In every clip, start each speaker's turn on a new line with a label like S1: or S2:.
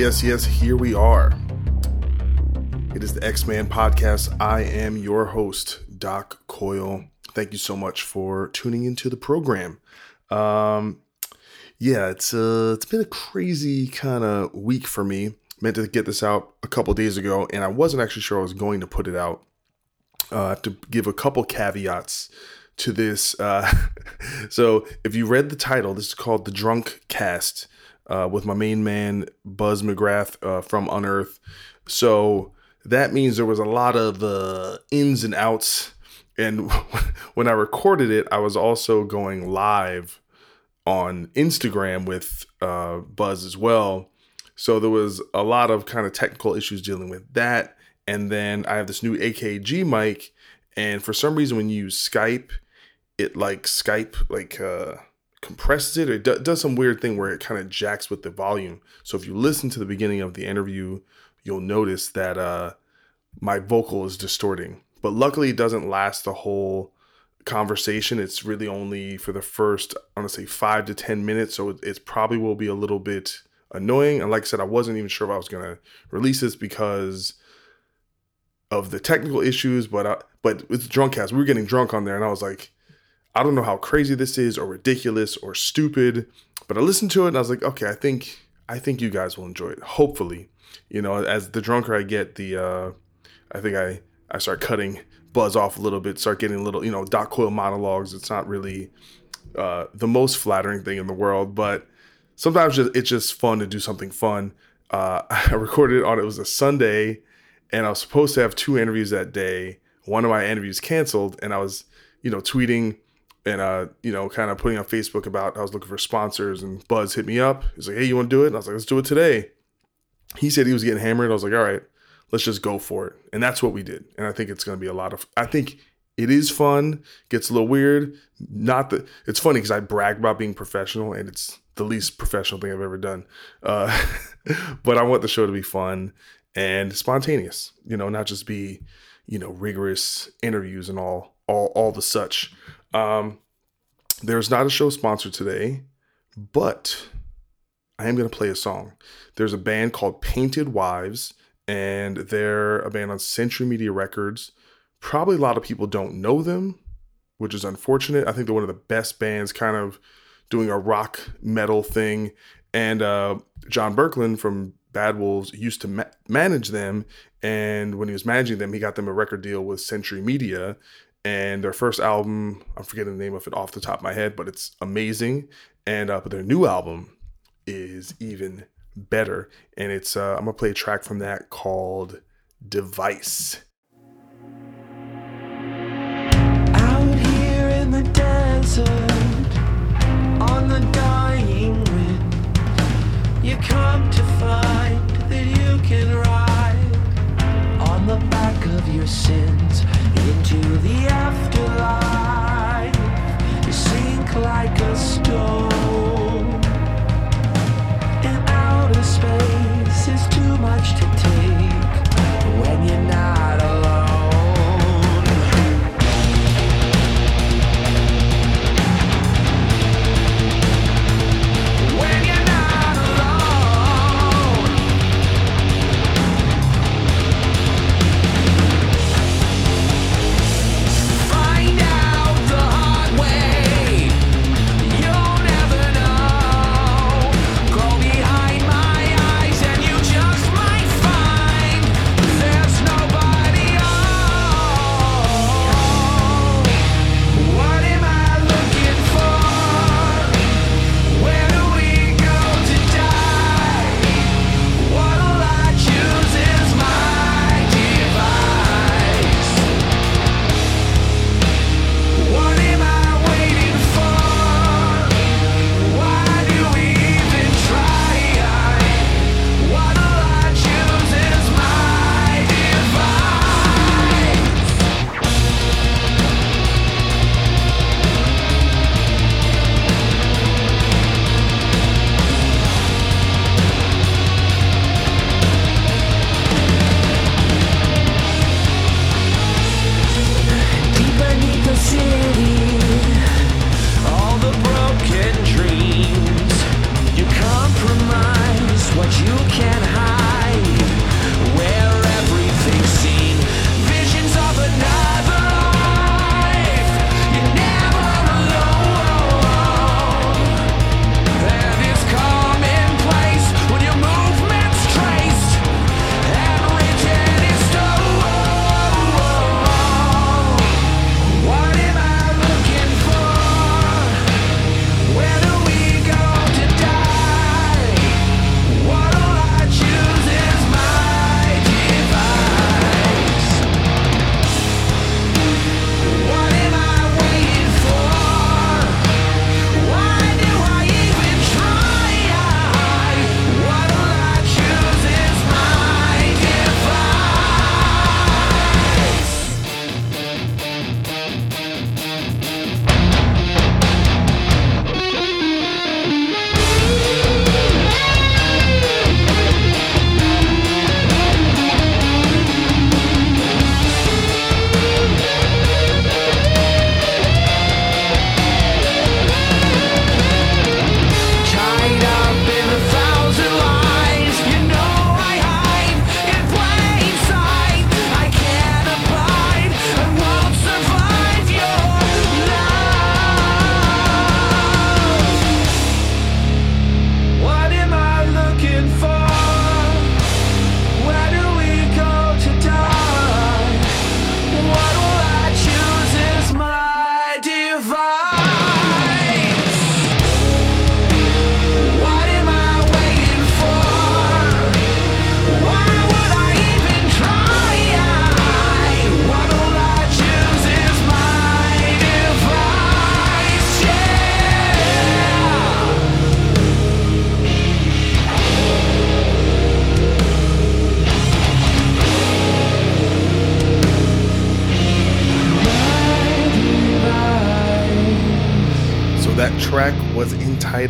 S1: Yes, yes, here we are. It is the Ex-Man podcast. I am your host, Doc Coyle. Thank you so much for tuning into the program. Um, yeah, it's uh, it's been a crazy kind of week for me. Meant to get this out a couple days ago, and I wasn't actually sure I was going to put it out. Uh, I have to give a couple caveats to this. Uh, so, if you read the title, this is called the Drunk Cast uh, with my main man Buz McGrath uh, from Unearth. So that means there was a lot of uh, ins and outs. And when I recorded it, I was also going live on Instagram with uh, Buz as well. So there was a lot of kind of technical issues dealing with that. And then I have this new AKG mic, and for some reason, when you use Skype, it like Skype like uh, compresses it or do, does some weird thing where it kind of jacks with the volume. So if you listen to the beginning of the interview, you'll notice that uh, my vocal is distorting. But luckily, it doesn't last the whole conversation. It's really only for the first, I want to say five to 10 minutes. So it, it probably will be a little bit annoying. And like I said, I wasn't even sure if I was going to release this because of the technical issues. But, I, but with Drunkcast, we were getting drunk on there. And I was like, I don't know how crazy this is or ridiculous or stupid, but I listened to it and I was like, okay, I think I think you guys will enjoy it. Hopefully, you know, as the drunker I get, the uh, I think I I start cutting buz off a little bit, start getting little, you know, Doc Coyle monologues. It's not really uh, the most flattering thing in the world, but sometimes it's just fun to do something fun. Uh, I recorded it on it was a Sunday, and I was supposed to have two interviews that day. One of my interviews canceled, and I was, you know, tweeting and uh, you know, kind of putting on Facebook about I was looking for sponsors, and Buz hit me up. He's like, "Hey, you want to do it?" And I was like, "Let's do it today." He said he was getting hammered. I was like, "All right, let's just go for it," and that's what we did. And I think it's going to be a lot of. I think it is fun. Gets a little weird. Not that it's funny because I brag about being professional, and it's the least professional thing I've ever done. Uh, but I want the show to be fun and spontaneous. You know, not just be, you know, rigorous interviews and all all all the such. Um, there's not a show sponsor today, but I am going to play a song. There's a band called Painted Wives, and they're a band on Century Media Records. Probably a lot of people don't know them, which is unfortunate. I think they're one of the best bands, kind of doing a rock metal thing. And uh, John Boecklin from Bad Wolves used to ma- manage them. And when he was managing them, he got them a record deal with Century Media and their first album i'm forgetting the name of it off the top of my head but it's amazing. And uh, but their new album is even better. And it's uh, i'm gonna play a track from that called device.
S2: Out here in the desert, on the dying wind, you come to find that you can ride on the back of your sins into the afterlife. You sink like a stone. In outer space is too much to take when you're not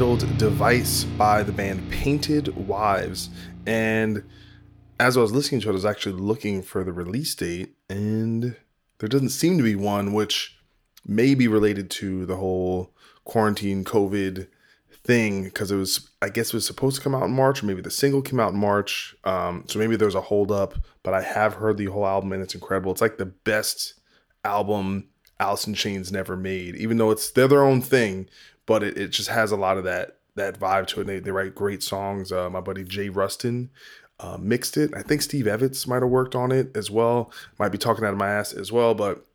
S1: entitled Device by the band Painted Wives. And as I was listening to it, I was actually looking for the release date, and there doesn't seem to be one, which may be related to the whole quarantine COVID thing because it was I guess it was supposed to come out in March, or maybe the single came out in March. Um, so maybe there's a holdup, but I have heard the whole album and it's incredible. It's like the best album in Chains never made, even though it's they're their own thing, but it, it just has a lot of that that vibe to it. They, they write great songs. Uh, my buddy Jay Ruston uh, mixed it. I think Steve Evetts might have worked on it as well. Might be talking out of my ass as well, but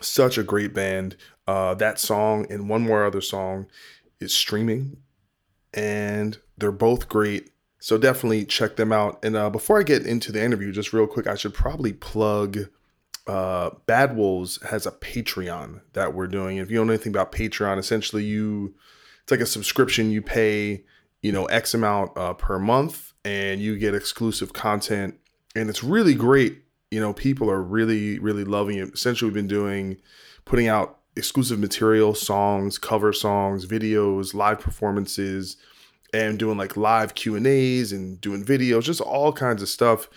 S1: such a great band. Uh, that song and one more other song is streaming, and they're both great. So definitely check them out. And uh, before I get into the interview, just real quick, I should probably plug uh, Bad Wolves has a Patreon that we're doing. If you don't know anything about Patreon, essentially you it's like a subscription. You pay you know X amount uh, per month, and you get exclusive content, and it's really great. You know, people are really really loving it. Essentially, we've been doing putting out exclusive material, songs, cover songs, videos, live performances, and doing like live Q and A's and doing videos, just all kinds of stuff.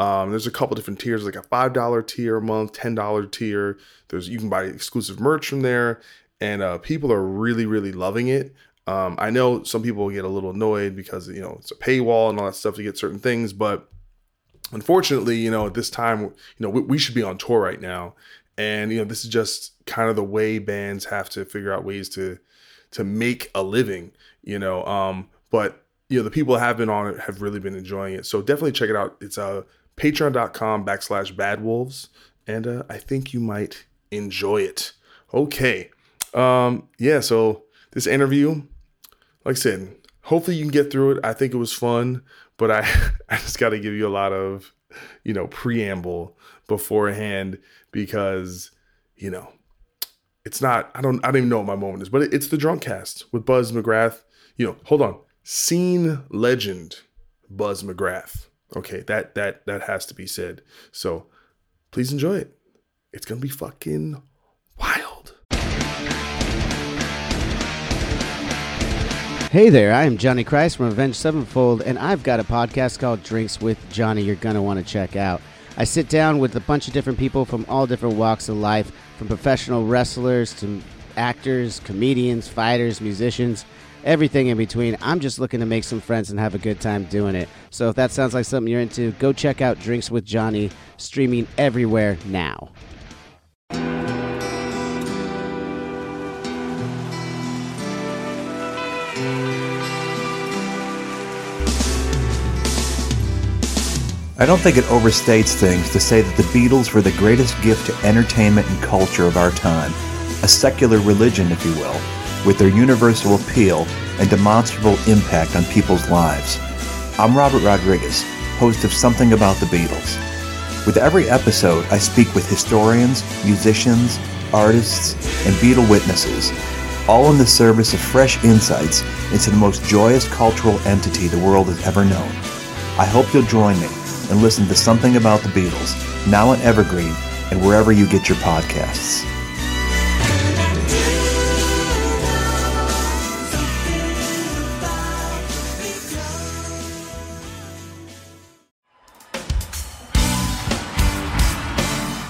S1: Um, there's a couple different tiers, like a five dollar tier a month, ten dollar tier. There's you can buy exclusive merch from there, and uh, people are really really loving it. Um, I know some people get a little annoyed because you know it's a paywall and all that stuff to get certain things, but unfortunately, you know at this time, you know we, we should be on tour right now, and you know this is just kind of the way bands have to figure out ways to to make a living. You know, um, but you know the people that have been on it have really been enjoying it. So definitely check it out. It's a uh, patreon.com backslash bad wolves and uh, i think you might enjoy it. Okay um yeah so this interview like i said hopefully you can get through it. I think it was fun but i i just got to give you a lot of you know preamble beforehand because you know it's not i don't i don't even know what my moment is but it's the drunk cast with buz mcgrath. You know hold on. Scene legend buz mcgrath Okay, that that that has to be said. So please enjoy it. It's gonna be fucking wild.
S3: Hey there, I am Johnny Christ from Avenged Sevenfold, and I've got a podcast called Drinks with Johnny you're gonna want to check out. I sit down with a bunch of different people from all different walks of life, from professional wrestlers to actors, comedians, fighters, musicians everything in between. I'm just looking to make some friends and have a good time doing it. So if that sounds like something you're into, go check out Drinks with Johnny, streaming everywhere now.
S4: I don't think it overstates things to say that the Beatles were the greatest gift to entertainment and culture of our time. A secular religion, if you will with their universal appeal and demonstrable impact on people's lives. I'm Robert Rodriguez, host of Something About the Beatles. With every episode, I speak with historians, musicians, artists, and Beatle witnesses, all in the service of fresh insights into the most joyous cultural entity the world has ever known. I hope you'll join me and listen to Something About the Beatles, now on Evergreen and wherever you get your podcasts.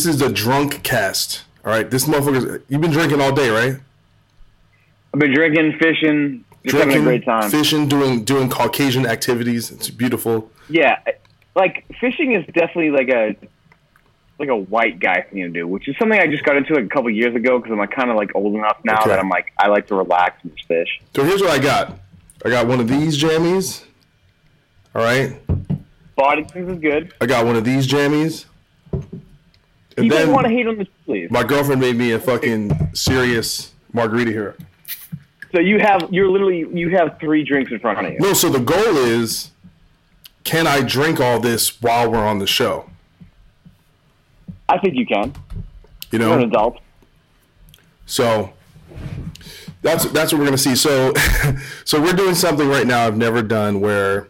S1: This is the drunk cast. All right, this motherfucker. You've been drinking all day, right?
S5: I've been drinking, fishing, just having a
S1: drinking,
S5: great time.
S1: fishing, doing doing Caucasian activities. It's beautiful.
S5: Yeah, like fishing is definitely like a like a white guy thing to do, which is something I just got into like a couple years ago because I'm like kind of like old enough now
S1: Okay.
S5: that I'm like I like to relax and just fish.
S1: So here's what I got. I got one of these jammies. All right.
S5: Boddington's is good.
S1: I got one of these jammies. And
S5: You
S1: then
S5: don't want to hate on the chilies.
S1: my girlfriend made me a fucking serious margarita here.
S5: So you have you're literally you have three drinks in front of you.
S1: No, so the goal is can I drink all this while we're on the show?
S5: I think you can.
S1: You
S5: You're an adult.
S1: So that's that's what we're gonna see. So so we're doing something right now I've never done where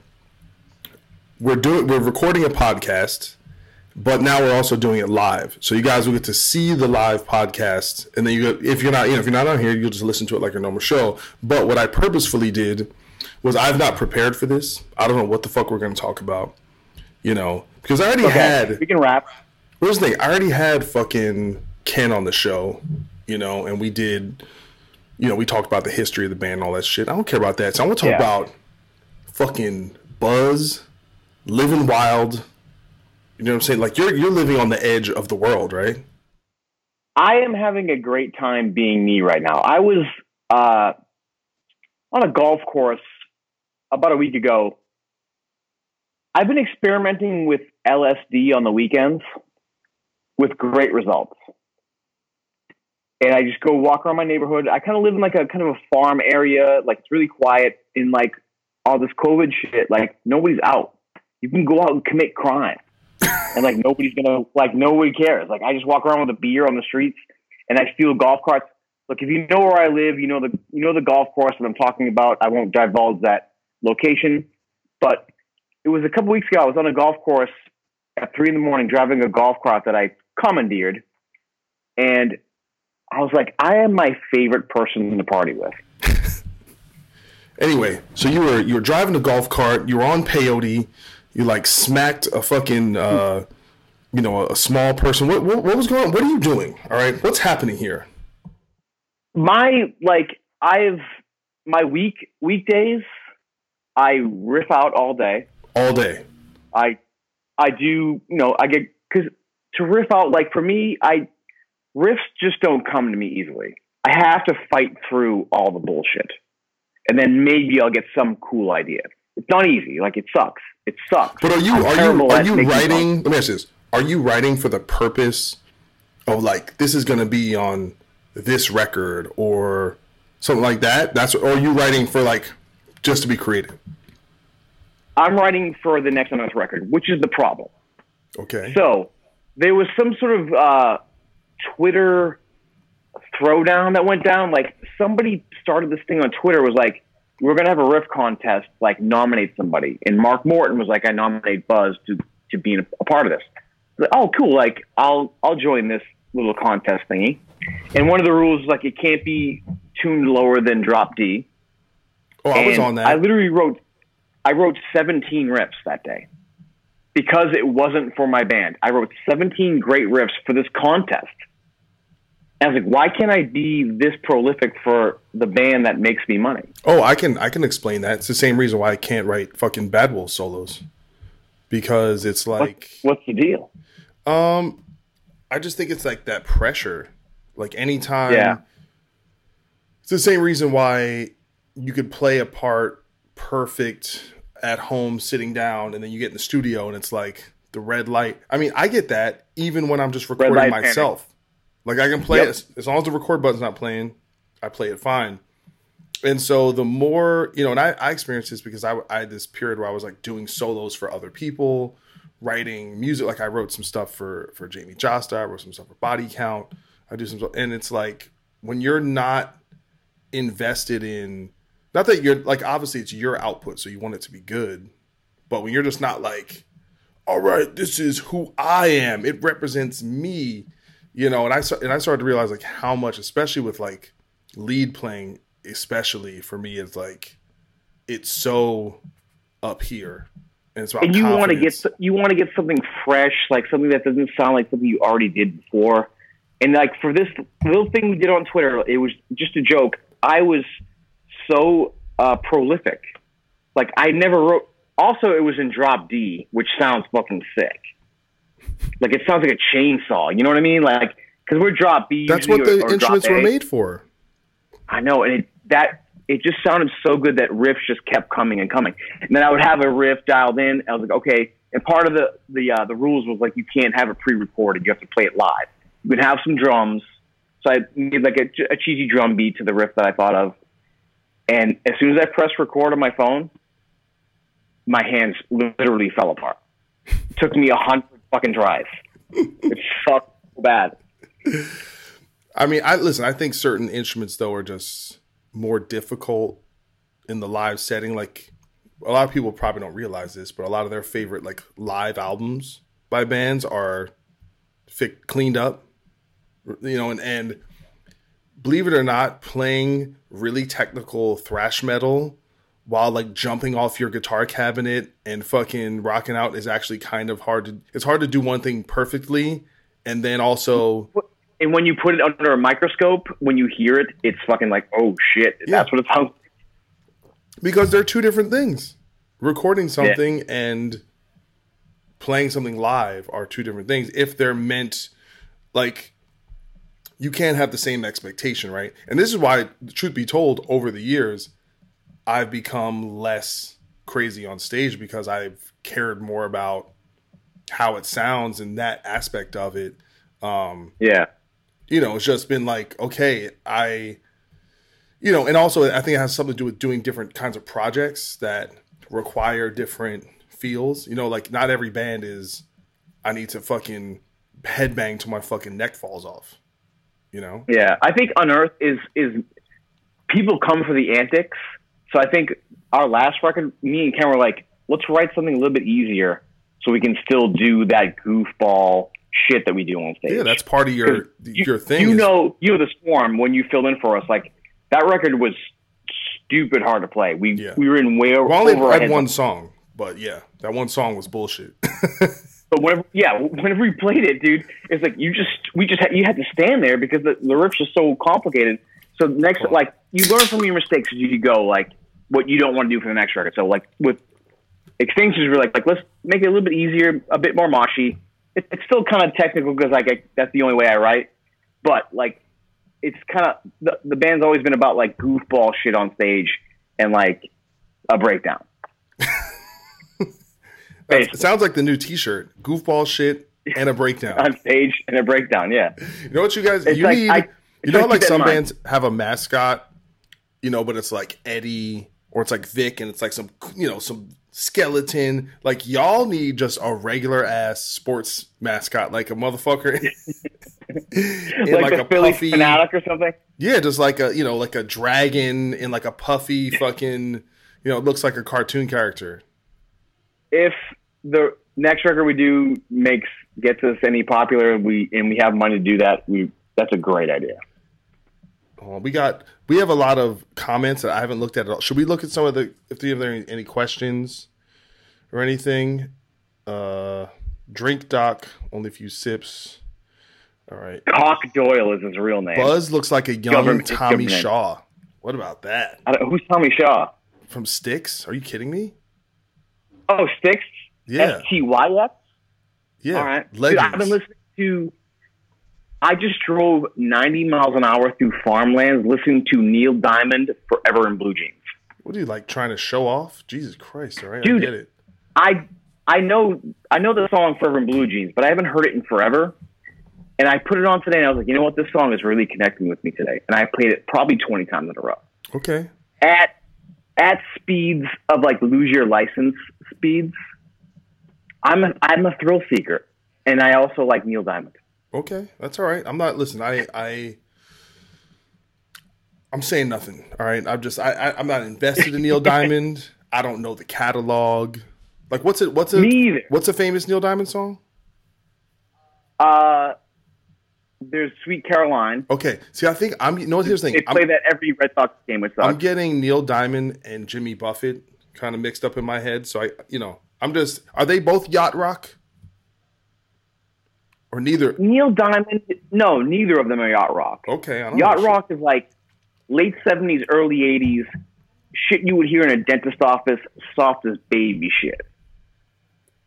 S1: we're doing we're recording a podcast, but now we're also doing it live. So you guys will get to see the live podcast, and then you if you're not you know if you're not on here, you'll just listen to it like a normal show. But what I purposefully did was I've not prepared for this. I don't know what the fuck we're gonna talk about. You know, because I already had
S5: We can wrap.
S1: Here's the thing. I already had fucking Ken on the show, you know, and we did, you know, we talked about the history of the band and all that shit. I don't care about that. So I want to talk
S5: Yeah.
S1: about fucking Buz, living wild. You know what I'm saying? Like you're you're living on the edge of the world, right?
S5: I am having a great time being me right now. I was uh, on a golf course about a week ago. I've been experimenting with LSD on the weekends with great results. And I just go walk around my neighborhood. I kind of live in like a kind of a farm area, like it's really quiet in like all this COVID shit. Like nobody's out. You can go out and commit crime and like nobody's gonna like nobody cares. Like I just walk around with a beer on the streets and I steal golf carts. Look, if you know where I live, you know the you know the golf course that I'm talking about. I won't divulge that location, but it was a couple weeks ago. I was on a golf course at three in the morning driving a golf cart that I commandeered, and I was like, I am my favorite person to party with.
S1: Anyway, so you were you were driving a golf cart. You were on peyote. You like smacked a fucking uh, you know a, small person. What, what what was going on? What are you doing? All right, what's happening here?
S5: my like I've my week weekdays I riff out all day.
S1: All day.
S5: I I do you know I get because to riff out like for me I riffs just don't come to me easily. I have to fight through all the bullshit, and then maybe I'll get some cool idea. It's not easy. Like it sucks. It sucks.
S1: But are you
S5: I'm
S1: are you are you writing? Let me ask you this: Are you writing for the purpose of like this is going to be on this record or something like that? That's or are you writing for like just to be creative?
S5: I'm writing for the next Unearth record, which is the problem.
S1: Okay.
S5: So there was some sort of uh, Twitter throwdown that went down. Like somebody started this thing on Twitter was like, we're gonna have a riff contest, like nominate somebody. And Mark Morton was like, I nominate Buz to to be a, a part of this. Like, oh, cool! Like I'll I'll join this little contest thingy. And one of the rules is like it can't be tuned lower than drop D.
S1: oh, I was
S5: And
S1: on that.
S5: I literally wrote, I wrote 17 riffs that day because it wasn't for my band. I wrote 17 great riffs for this contest. I was like, why can't I be this prolific for the band that makes me money?
S1: oh, I can I can explain that. It's the same reason why I can't write fucking Bad Wolf solos because it's like
S5: what's the deal?
S1: Um, I just think it's like that pressure. Like anytime,
S5: Yeah.
S1: It's the same reason why you could play a part perfect at home, sitting down, and then you get in the studio and it's like the red light. I mean, I get that even when I'm just recording
S5: myself. panic.
S1: Like I can play
S5: Yep.
S1: it as long as the record button's not playing, I play it fine. And so the more you know, and I, I experienced this because I, I had this period where I was like doing solos for other people, writing music. Like I wrote some stuff for for Jamey Jasta, I wrote some stuff for Body Count. I do some, and it's like when you're not invested in, not that you're like obviously it's your output, so you want it to be good, but when you're just not like, all right, this is who I am. It represents me, you know. And I and I started to realize like how much, especially with like lead playing, especially for me, it's like it's so up here, and
S5: And you want to get you want to get something fresh, like something that doesn't sound like something you already did before. And like for this little thing we did on Twitter, it was just a joke. I was so uh, prolific. Like I never wrote. Also, it was in drop D, which sounds fucking sick. Like it sounds like a chainsaw. You know what I mean? Like because we're drop B.
S1: That's what the
S5: or- or
S1: instruments were made for.
S5: I know, and it, that it just sounded so good that riffs just kept coming and coming. And then I would have a riff dialed in. I was like, okay. And part of the the uh, the rules was like you can't have it pre-recorded. You have to play it live. You can have some drums. So I made like a, a cheesy drum beat to the riff that I thought of. And as soon as I pressed record on my phone, my hands literally fell apart. It took me a hundred fucking drive. It's so bad.
S1: I mean, I listen. I think certain instruments though are just more difficult in the live setting. Like a lot of people probably don't realize this, but a lot of their favorite like live albums by bands are fi- cleaned up. You know, and and believe it or not, playing really technical thrash metal while like jumping off your guitar cabinet and fucking rocking out is actually kind of hard to. It's hard to do one thing perfectly, and then also.
S5: And when you put it under a microscope, when you hear it, it's fucking like, oh shit, that's what it sounds.
S1: because they're two different things. Recording something and playing something live are two different things. If they're meant like you can't have the same expectation, right? And this is why, truth be told, over the years, I've become less crazy on stage because I've cared more about how it sounds and that aspect of it. Um,
S5: Yeah.
S1: you know, it's just been like, okay, I, you know, and also I think it has something to do with doing different kinds of projects that require different feels. You know, like not every band is, I need to fucking headbang till my fucking neck falls off. You know?
S5: Yeah, I think Unearth is is people come for the antics. So I think our last record, me and Ken were like, let's write something a little bit easier so we can still do that goofball shit that we do on stage.
S1: Yeah, that's part of your your thing.
S5: You
S1: is-
S5: know, you know the swarm when you filled in for us. Like that record was stupid hard to play. We
S1: Yeah.
S5: we were in way over.
S1: we only
S5: over
S1: had one song, but yeah, that one song was bullshit.
S5: But whenever, yeah, whenever we played it, dude, it's like you just we just had, you had to stand there because the, the riff's just so complicated. So next, like you learn from your mistakes as you go, like what you don't want to do for the next record. So like with Extinctions, we're like like let's make it a little bit easier, a bit more moshy. It, it's still kind of technical because like I, that's the only way I write, but like it's kind of the, the band's always been about like goofball shit on stage and like a breakdown.
S1: It sounds like the new T-shirt: goofball shit and a breakdown.
S5: on stage and a breakdown. Yeah.
S1: You know what you guys?
S5: It's
S1: you
S5: like-
S1: need.
S5: I-
S1: you know, like some bands have a mascot, you know, but it's like Eddie or it's like Vic, and it's like some, you know, some skeleton. Like y'all need just a regular ass sports mascot, like a motherfucker, in
S5: like,
S1: like, a
S5: Philly
S1: puffy.
S5: fanatic or something.
S1: Yeah, just like a you know, like a dragon in like a puffy fucking. You know, it looks like a cartoon character.
S5: If the next record we do makes gets us any popular, we and we have money to do that, we that's a great idea.
S1: Oh, we got we have a lot of comments that I haven't looked at at all. Should we look at some of the if you have any, any questions or anything? Uh drink doc, only a few sips. All right.
S5: Cock Doyle is his real name.
S1: Buz looks like a young
S5: Government-
S1: Tommy
S5: government.
S1: Shaw. What about that?
S5: Who's Tommy Shaw?
S1: From Styx? Are you kidding me?
S5: Oh, Styx.
S1: Yeah.
S5: S T Y X.
S1: Yeah.
S5: All right. Dude, I've been listening to. I just drove 90 miles an hour through farmlands listening to Neil Diamond, "Forever in Blue Jeans."
S1: What are you like trying to show off? Jesus Christ, all right,
S5: Dude.
S1: I get it.
S5: I I know I know the song "Forever in Blue Jeans," but I haven't heard it in forever. And I put it on today, and I was like, you know what, this song is really connecting with me today. And I played it probably 20 times in a row
S1: Okay.
S5: at at speeds of like lose your license speeds. I'm a, I'm a thrill seeker, and I also like Neil Diamond.
S1: Okay, that's all right. I'm not listen. I I I'm saying nothing. All right, I'm just I, I I'm not invested in Neil Diamond. I don't know the catalog. Like what's it? What's a what's a famous Neil Diamond song?
S5: Uh, there's Sweet Caroline.
S1: Okay, see, I think I'm. You know, here's the
S5: They play
S1: I'm,
S5: that every Red Sox game with
S1: I'm getting Neil Diamond and Jimmy Buffett kind of mixed up in my head. So I, you know, I'm just. Are they both yacht rock? Or neither?
S5: Neil Diamond, no, neither of them are yacht rock.
S1: Okay, I don't
S5: Yacht rock is like late 70s, early 80s. shit you would hear in a dentist office, soft as baby shit.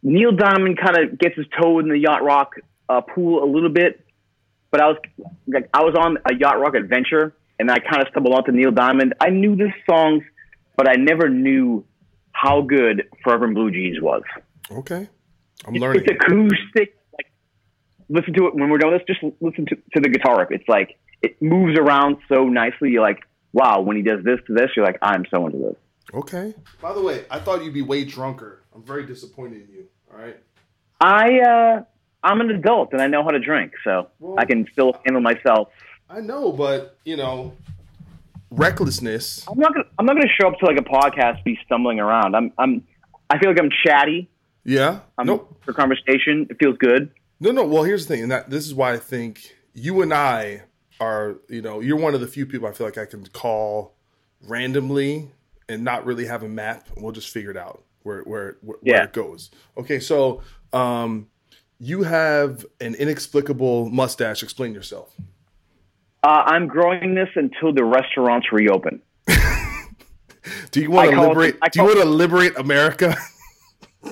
S5: Neil Diamond kind of gets his toe in the yacht rock uh, pool a little bit, but I was like, I was on a yacht rock adventure, and I kind of stumbled onto Neil Diamond. I knew this songs, but I never knew how good Forever in Blue Jeans was.
S1: Okay, I'm learning.
S5: It's acoustic. Like, listen to it when we're done with this. Just listen to, to the guitar riff. It's like it moves around so nicely. You're like, wow. When he does this to this, you're like, I'm so into this.
S1: Okay. By the way, I thought you'd be way drunker. I'm very disappointed in you. All right.
S5: I uh, I'm an adult and I know how to drink, so
S1: Well-
S5: I can still handle myself.
S1: I know, but you know, recklessness.
S5: I'm not gonna I'm not gonna show up to like a podcast be stumbling around. I'm I'm I feel like I'm chatty.
S1: Yeah.
S5: I'm
S1: no.
S5: for conversation. It feels good.
S1: No, no. Well, here's the thing, and that this is why I think you and I are. You know, you're one of the few people I feel like I can call randomly and not really have a map. We'll just figure it out where where where, where it goes. Okay, so um, you have an inexplicable mustache. Explain yourself.
S5: Uh, I'm growing this until the restaurants reopen.
S1: Do you want to
S5: call it-
S1: liberate? Do you want to liberate America?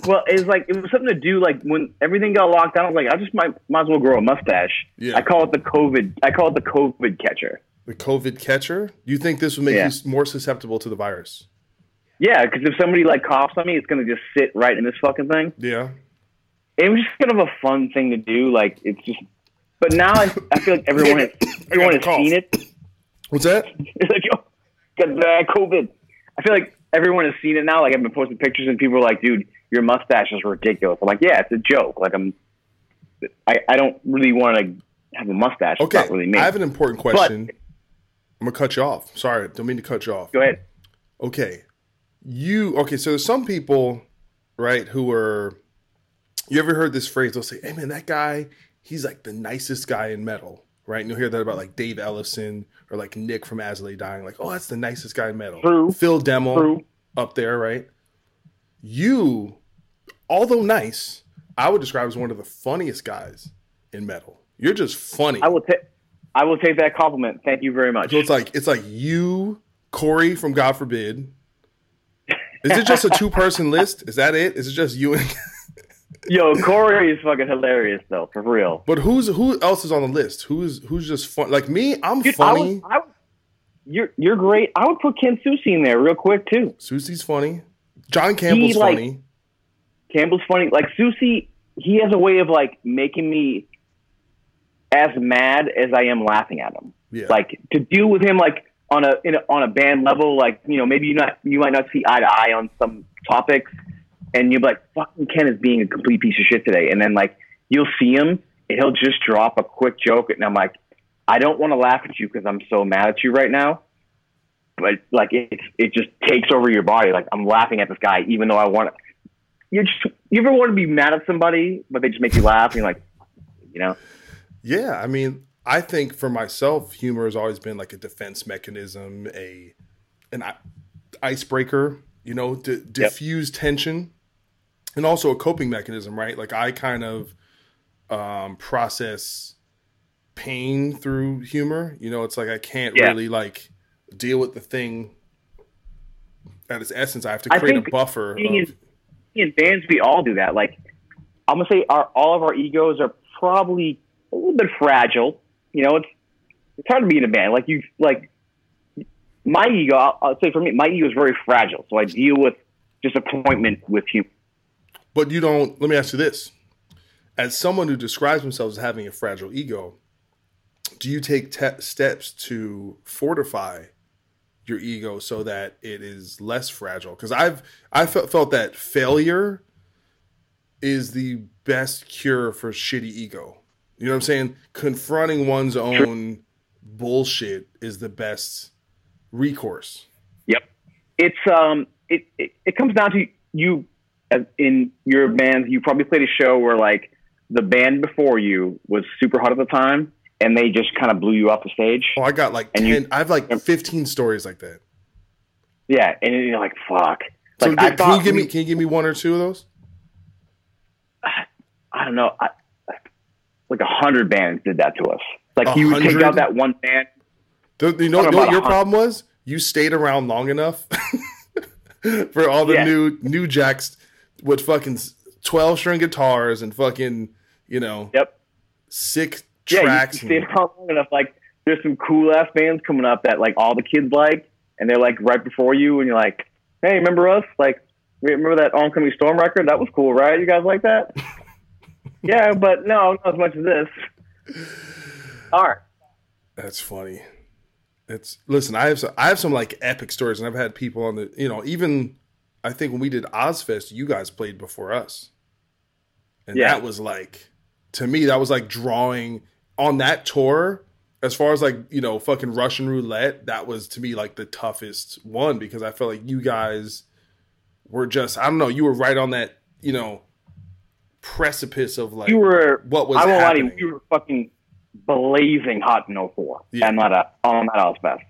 S5: Well, it's like it was something to do. Like when everything got locked down, I was like, I just might might as well grow a mustache.
S1: Yeah.
S5: I call it the COVID. I call it the COVID catcher.
S1: the COVID catcher. You think this would make
S5: Yeah.
S1: you more susceptible to the virus?
S5: Yeah, because if somebody like coughs on me, it's gonna just sit right in this fucking thing.
S1: Yeah.
S5: It was just kind of a fun thing to do. Like it's just. But now I, I feel like everyone has everyone has
S1: cough.
S5: seen it.
S1: What's that?
S5: It's like oh, yo, got the uh, COVID. I feel like everyone has seen it now. Like I've been posting pictures and people are like, "Dude, your mustache is ridiculous." I'm like, "Yeah, it's a joke." Like I'm, I, I don't really want to have a mustache.
S1: Okay.
S5: It's not really me.
S1: I have an important question. But, I'm gonna cut you off. Sorry, don't mean to cut you off.
S5: Go ahead.
S1: Okay. You okay, so there's some people, right, who are you ever heard this phrase? They'll say, Hey man, that guy, he's like the nicest guy in metal. Right? And you'll hear that about like Dave Ellefson or like Nick from Lay Dying, like, oh, that's the nicest guy in metal.
S5: True.
S1: Phil Demmel
S5: True.
S1: up there, right? You, although nice, I would describe as one of the funniest guys in metal. You're just funny.
S5: I will take. I will take that compliment. Thank you very much.
S1: So it's like it's like you, Corey from God Forbid. Is it just a two person list? Is that it? Is it just you and
S5: Yo, Corey is fucking hilarious though, for real.
S1: But who's who else is on the list? Who's who's just fun? Like me, I'm
S5: Dude, I
S1: funny.
S5: would, I would, you're you're great. I would put Ken Susi in there real quick too.
S1: Susi's funny. John Campbell's
S5: like-
S1: funny.
S5: Campbell's funny. Like Susi, he has a way of like making me as mad as I am laughing at him.
S1: Yeah.
S5: Like to deal with him like on a, in a on a band level, like you know maybe you not you might not see eye to eye on some topics, and you're like, "Fucking Ken is being a complete piece of shit today," and then like you'll see him and he'll just drop a quick joke, and I'm like, I don't want to laugh at you because I'm so mad at you right now. But like it, it just takes over your body. Like I'm laughing at this guy, even though I want to. You just you ever want to be mad at somebody, but they just make you laugh, and you're like, you know.
S1: Yeah, I mean, I think for myself, humor has always been like a defense mechanism, a an icebreaker, you know, to diffuse tension, and also a coping mechanism, right? Like I kind of um, process pain through humor. You know, it's like I can't
S5: Yeah.
S1: really like deal with the thing at its essence. I have to create a buffer. Of,
S5: in, in bands, we all do that. Like, I'm gonna say, our all of our egos are probably a little bit fragile. You know, it's it's hard to be in a band. Like you, like my ego. I'll, I'll say for me, my ego is very fragile. So I deal with disappointment with you.
S1: But you don't. Let me ask you this: as someone who describes themselves as having a fragile ego, do you take te- steps to fortify your ego so that it is less fragile? Because I've I felt felt that failure is the best cure for shitty ego. You know what I'm saying? Confronting one's own bullshit is the best recourse.
S5: Yep. It's um it, it, it comes down to you as in your band you probably played a show where like the band before you was super hot at the time and they just kind of blew you off the stage.
S1: Oh, I got like
S5: And
S1: ten.
S5: you-
S1: I have like 15 stories like that.
S5: Yeah, and you're like, fuck.
S1: So
S5: Like
S1: can,
S5: I
S1: can
S5: thought
S1: you give
S5: we-
S1: me can you give me one or two of those?
S5: I don't know, I, like a hundred bands did that to us. Like
S1: A
S5: you would take out that one band.
S1: The- you know, you know what your
S5: a hun-
S1: problem was? You stayed around long enough for all the
S5: Yeah.
S1: new new jacks with fucking twelve string guitars and fucking you know
S5: Yep.
S1: Sick
S5: Yeah,
S1: tracks.
S5: you stay around long enough. Like, there's some cool ass bands coming up that like all the kids like, and they're like right before you, and you're like, hey, remember us? Like, remember that Oncoming Storm record? That was cool, right? You guys like that? yeah, but no, not as much as this. All right.
S1: That's funny. It's listen. I have some, I have some like epic stories, and I've had people on the you know even I think when we did Ozzfest, you guys played before us, and
S5: Yeah.
S1: that was like to me that was like drawing on that tour. As far as like you know, fucking Russian roulette, that was to me like the toughest one because I felt like you guys were just I don't know, you were right on that you know precipice of like
S5: You were.
S1: what was
S5: I won't lie to you. You were fucking blazing hot in 04
S1: Yeah.
S5: and not a on that Ozzfest.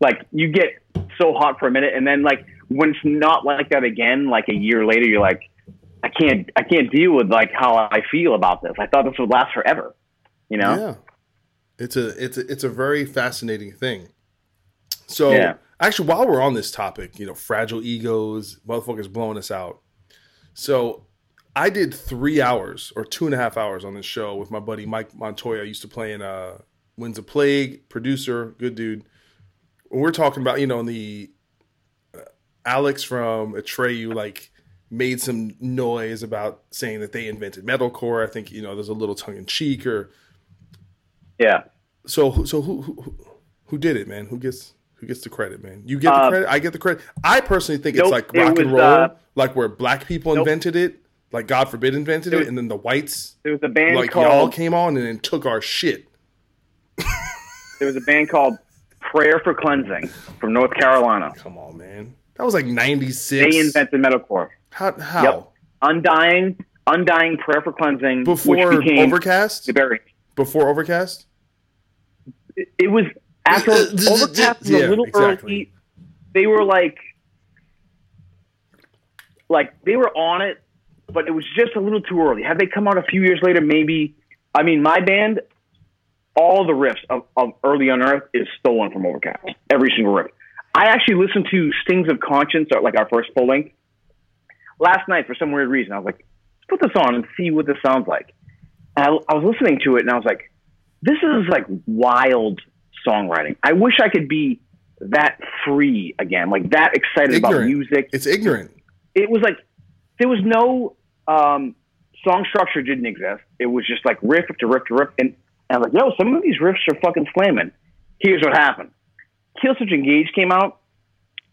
S5: Like you get so hot for a minute, and then like when it's not like that again, like a year later, you're like, can't, I can't deal with like how I feel about this. I thought this would last forever. You know?
S1: Yeah. It's a it's a it's a very fascinating thing. So
S5: Yeah.
S1: actually while we're on this topic, you know, fragile egos, motherfuckers blowing us out. So I did three hours or two and a half hours on this show with my buddy Mike Montoya. I used to play in uh Winds of Plague, producer, good dude. When we're talking about, you know, in the uh, Alex from Atreyu like made some noise about saying that they invented metalcore. I think, you know, there's a little tongue in cheek or
S5: Yeah.
S1: so who- so who who who did it, man? Who gets who gets the credit, man? You get the
S5: Uh,
S1: credit. I get the credit. I personally think it's
S5: nope,
S1: like
S5: it
S1: rock and roll,
S5: uh,
S1: like where black people
S5: nope.
S1: invented it, like God forbid invented
S5: It
S1: it, and then the whites,
S5: There was a band
S1: like y'all
S5: called.
S1: came on and then took our shit.
S5: There was a band called Prayer for Cleansing from North Carolina.
S1: Come on, man. That was like '96.
S5: They invented metalcore.
S1: How how
S5: Yep. Undying, Undying Prayer for Cleansing,
S1: before
S5: which became
S1: Overcast?
S5: the Berry.
S1: Before Overcast?
S5: it, it was after Overcast was
S1: Yeah,
S5: a little
S1: exactly.
S5: early. They were like, like they were on it, but it was just a little too early. Had they come out a few years later, maybe. I mean, my band, all the riffs of, of Early Unearth is stolen from Overcast. Every single riff. I actually listened to Stings of Conscience, or like our first full length, last night for some weird reason. I was like, let's put this on and see what this sounds like. And I, I was listening to it, and I was like, this is like wild songwriting. I wish I could be that free again, like that excited about music.
S1: It's ignorant.
S5: It was like there was no um, song structure didn't exist. It was just like riff to riff to riff, and, and I was like, yo, some of these riffs are fucking slamming. Here's what happened: Killswitch Engage came out,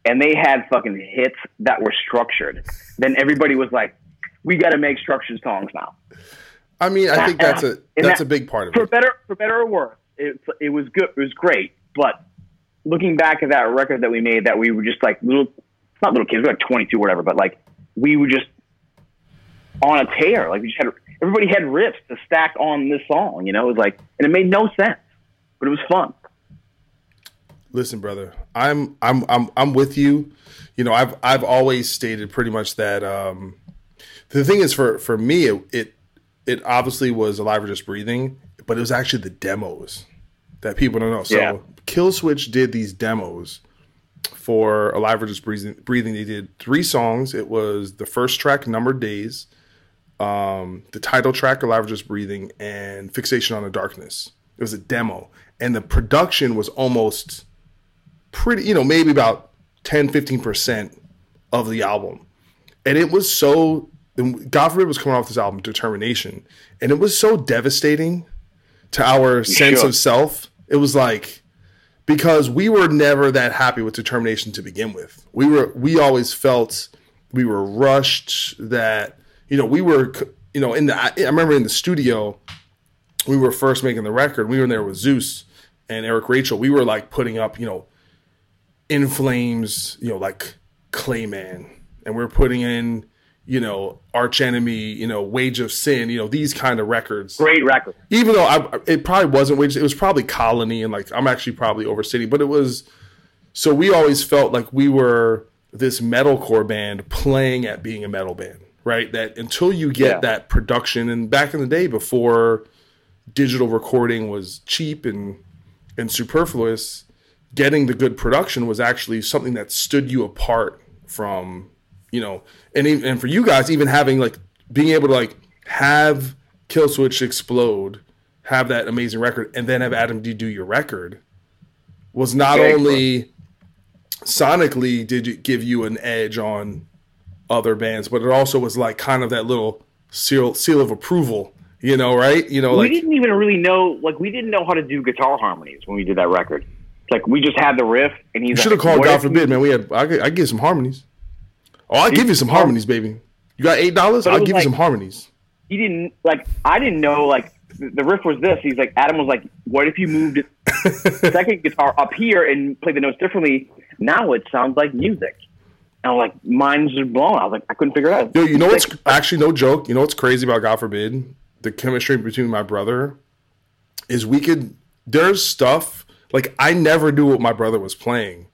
S5: and they had fucking hits that were structured. Then everybody was like, we got to make structured songs now.
S1: I mean, I think that's a that's
S5: that-
S1: a big part of
S5: for
S1: it.
S5: better for better or worse, it it was good. It was great. But looking back at that record that we made, that we were just like little, not little kids, we were like twenty two, whatever. But like we were just on a tear. Like we just had everybody had riffs to stack on this song. You know, it was like, and it made no sense, but it was fun.
S1: Listen, brother, I'm I'm I'm I'm with you. You know, I've I've always stated pretty much that um the thing is for for me it it, it obviously was alive or just breathing, but it was actually the demos that people don't know. So
S5: Yeah.
S1: Killswitch did these demos for Alive or Just Breathing. Breathing. They did three songs. It was the first track, Numbered Days, um, the title track, Alive or Just Breathing, and Fixation on the Darkness. It was a demo, and the production was almost pretty, you know, maybe about 10, 15% of the album. And it was so, God forbid was coming off this album, Determination, and it was so devastating to our sense
S5: Sure.
S1: of self. It was like, because we were never that happy with determination to begin with. We were we always felt we were rushed that you know we were you know in the I I remember in the studio we were first making the record. We were in there with Zeuss and Eric Rachel. We were like putting up you know in flames you know like Clayman and we are putting in you know Arch Enemy you know Wage of Sin you know these kind of records
S5: Great record.
S1: even though I, it probably wasn't Wage, it was probably Colony, and like I'm actually probably overstating, but it was. So we always felt like we were this metalcore band playing at being a metal band, right? That until you get
S5: Yeah.
S1: that production, and back in the day before digital recording was cheap and and superfluous, getting the good production was actually something that stood you apart from you know and and for you guys even having like being able to like have Killswitch explode have that amazing record and then have adam d do your record was not only sonically did it give you an edge on other bands but it also was like kind of that little seal seal of approval you know right you know
S5: we
S1: like
S5: didn't even really know, like, we didn't know how to do guitar harmonies when we did that record. Like, we just had the riff, and he's
S1: you
S5: like,
S1: should have called god forbid man we had i i you some harmonies oh i give you some harmonies baby you got eight dollars i'll give
S5: like-
S1: you some harmonies
S5: He didn't like. I didn't know like the riff was this. He's like, Adam was like, "What if you moved second guitar up here and played the notes differently? Now it sounds like music." And I was like, "Mine's blown." I was like, I couldn't figure it out.
S1: Yo, you know what's
S5: Like,
S1: actually no joke? You know what's crazy about God forbid? The chemistry between my brother is we could. There's stuff like I never knew what my brother was playing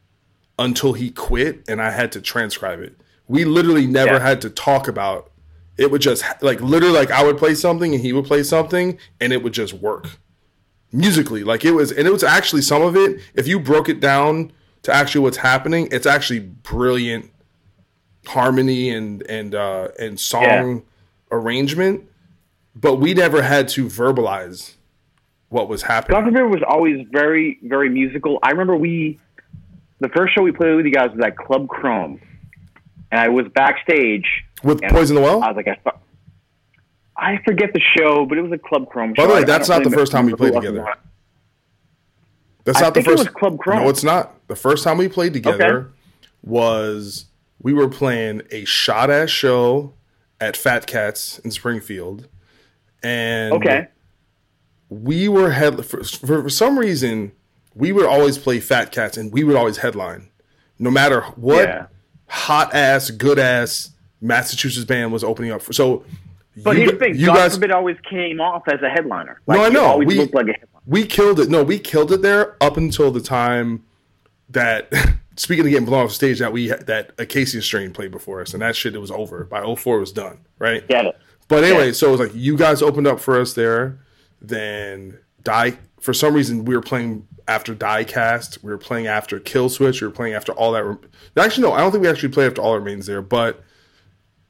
S1: until he quit, and I had to transcribe it. We literally never
S5: Yeah.
S1: had to talk about. It would just like literally like I would play something and he would play something, and it would just work musically. Like it was, and it was actually some of it. If you broke it down to actually what's happening, it's actually brilliant harmony and and uh and song arrangement but we never had to verbalize what was happening.
S5: God forbid was always very, very musical. I remember we, the first show we played with you guys was at Club Chrome, and I was backstage.
S1: With poison the well?
S5: I was like, I, I forget the show, but it was a Club Chrome show.
S1: by the way that's
S5: don't
S1: the first time we played
S5: who else was
S1: together. that's not the
S5: think it
S1: first
S5: was Club Chrome.
S1: no it's not. The first time we played together was we were playing a shot ass show at fat cats in springfield. And
S5: Okay.
S1: We were head for, for, some reason we would always play fat cats and we would always headline no matter what
S5: Yeah.
S1: hot ass good ass massachusetts band was opening up for so
S5: But
S1: you,
S5: here's the thing:
S1: you
S5: God
S1: guys
S5: forbid always came off as a headliner. Like,
S1: no i know we,
S5: looked like a headliner.
S1: we killed it no we killed it there up until the time that speaking of getting blown off stage that we that acacia strain played before us and that shit it was over by 04 it was done right
S5: Get it?
S1: But anyway,
S5: Yeah.
S1: so it was like you guys opened up for us there. Then Die for some reason we were playing after Diecast. We were playing after Killswitch. We were playing after all that. Rem- Actually, no, I don't think we actually played after all that remains there. But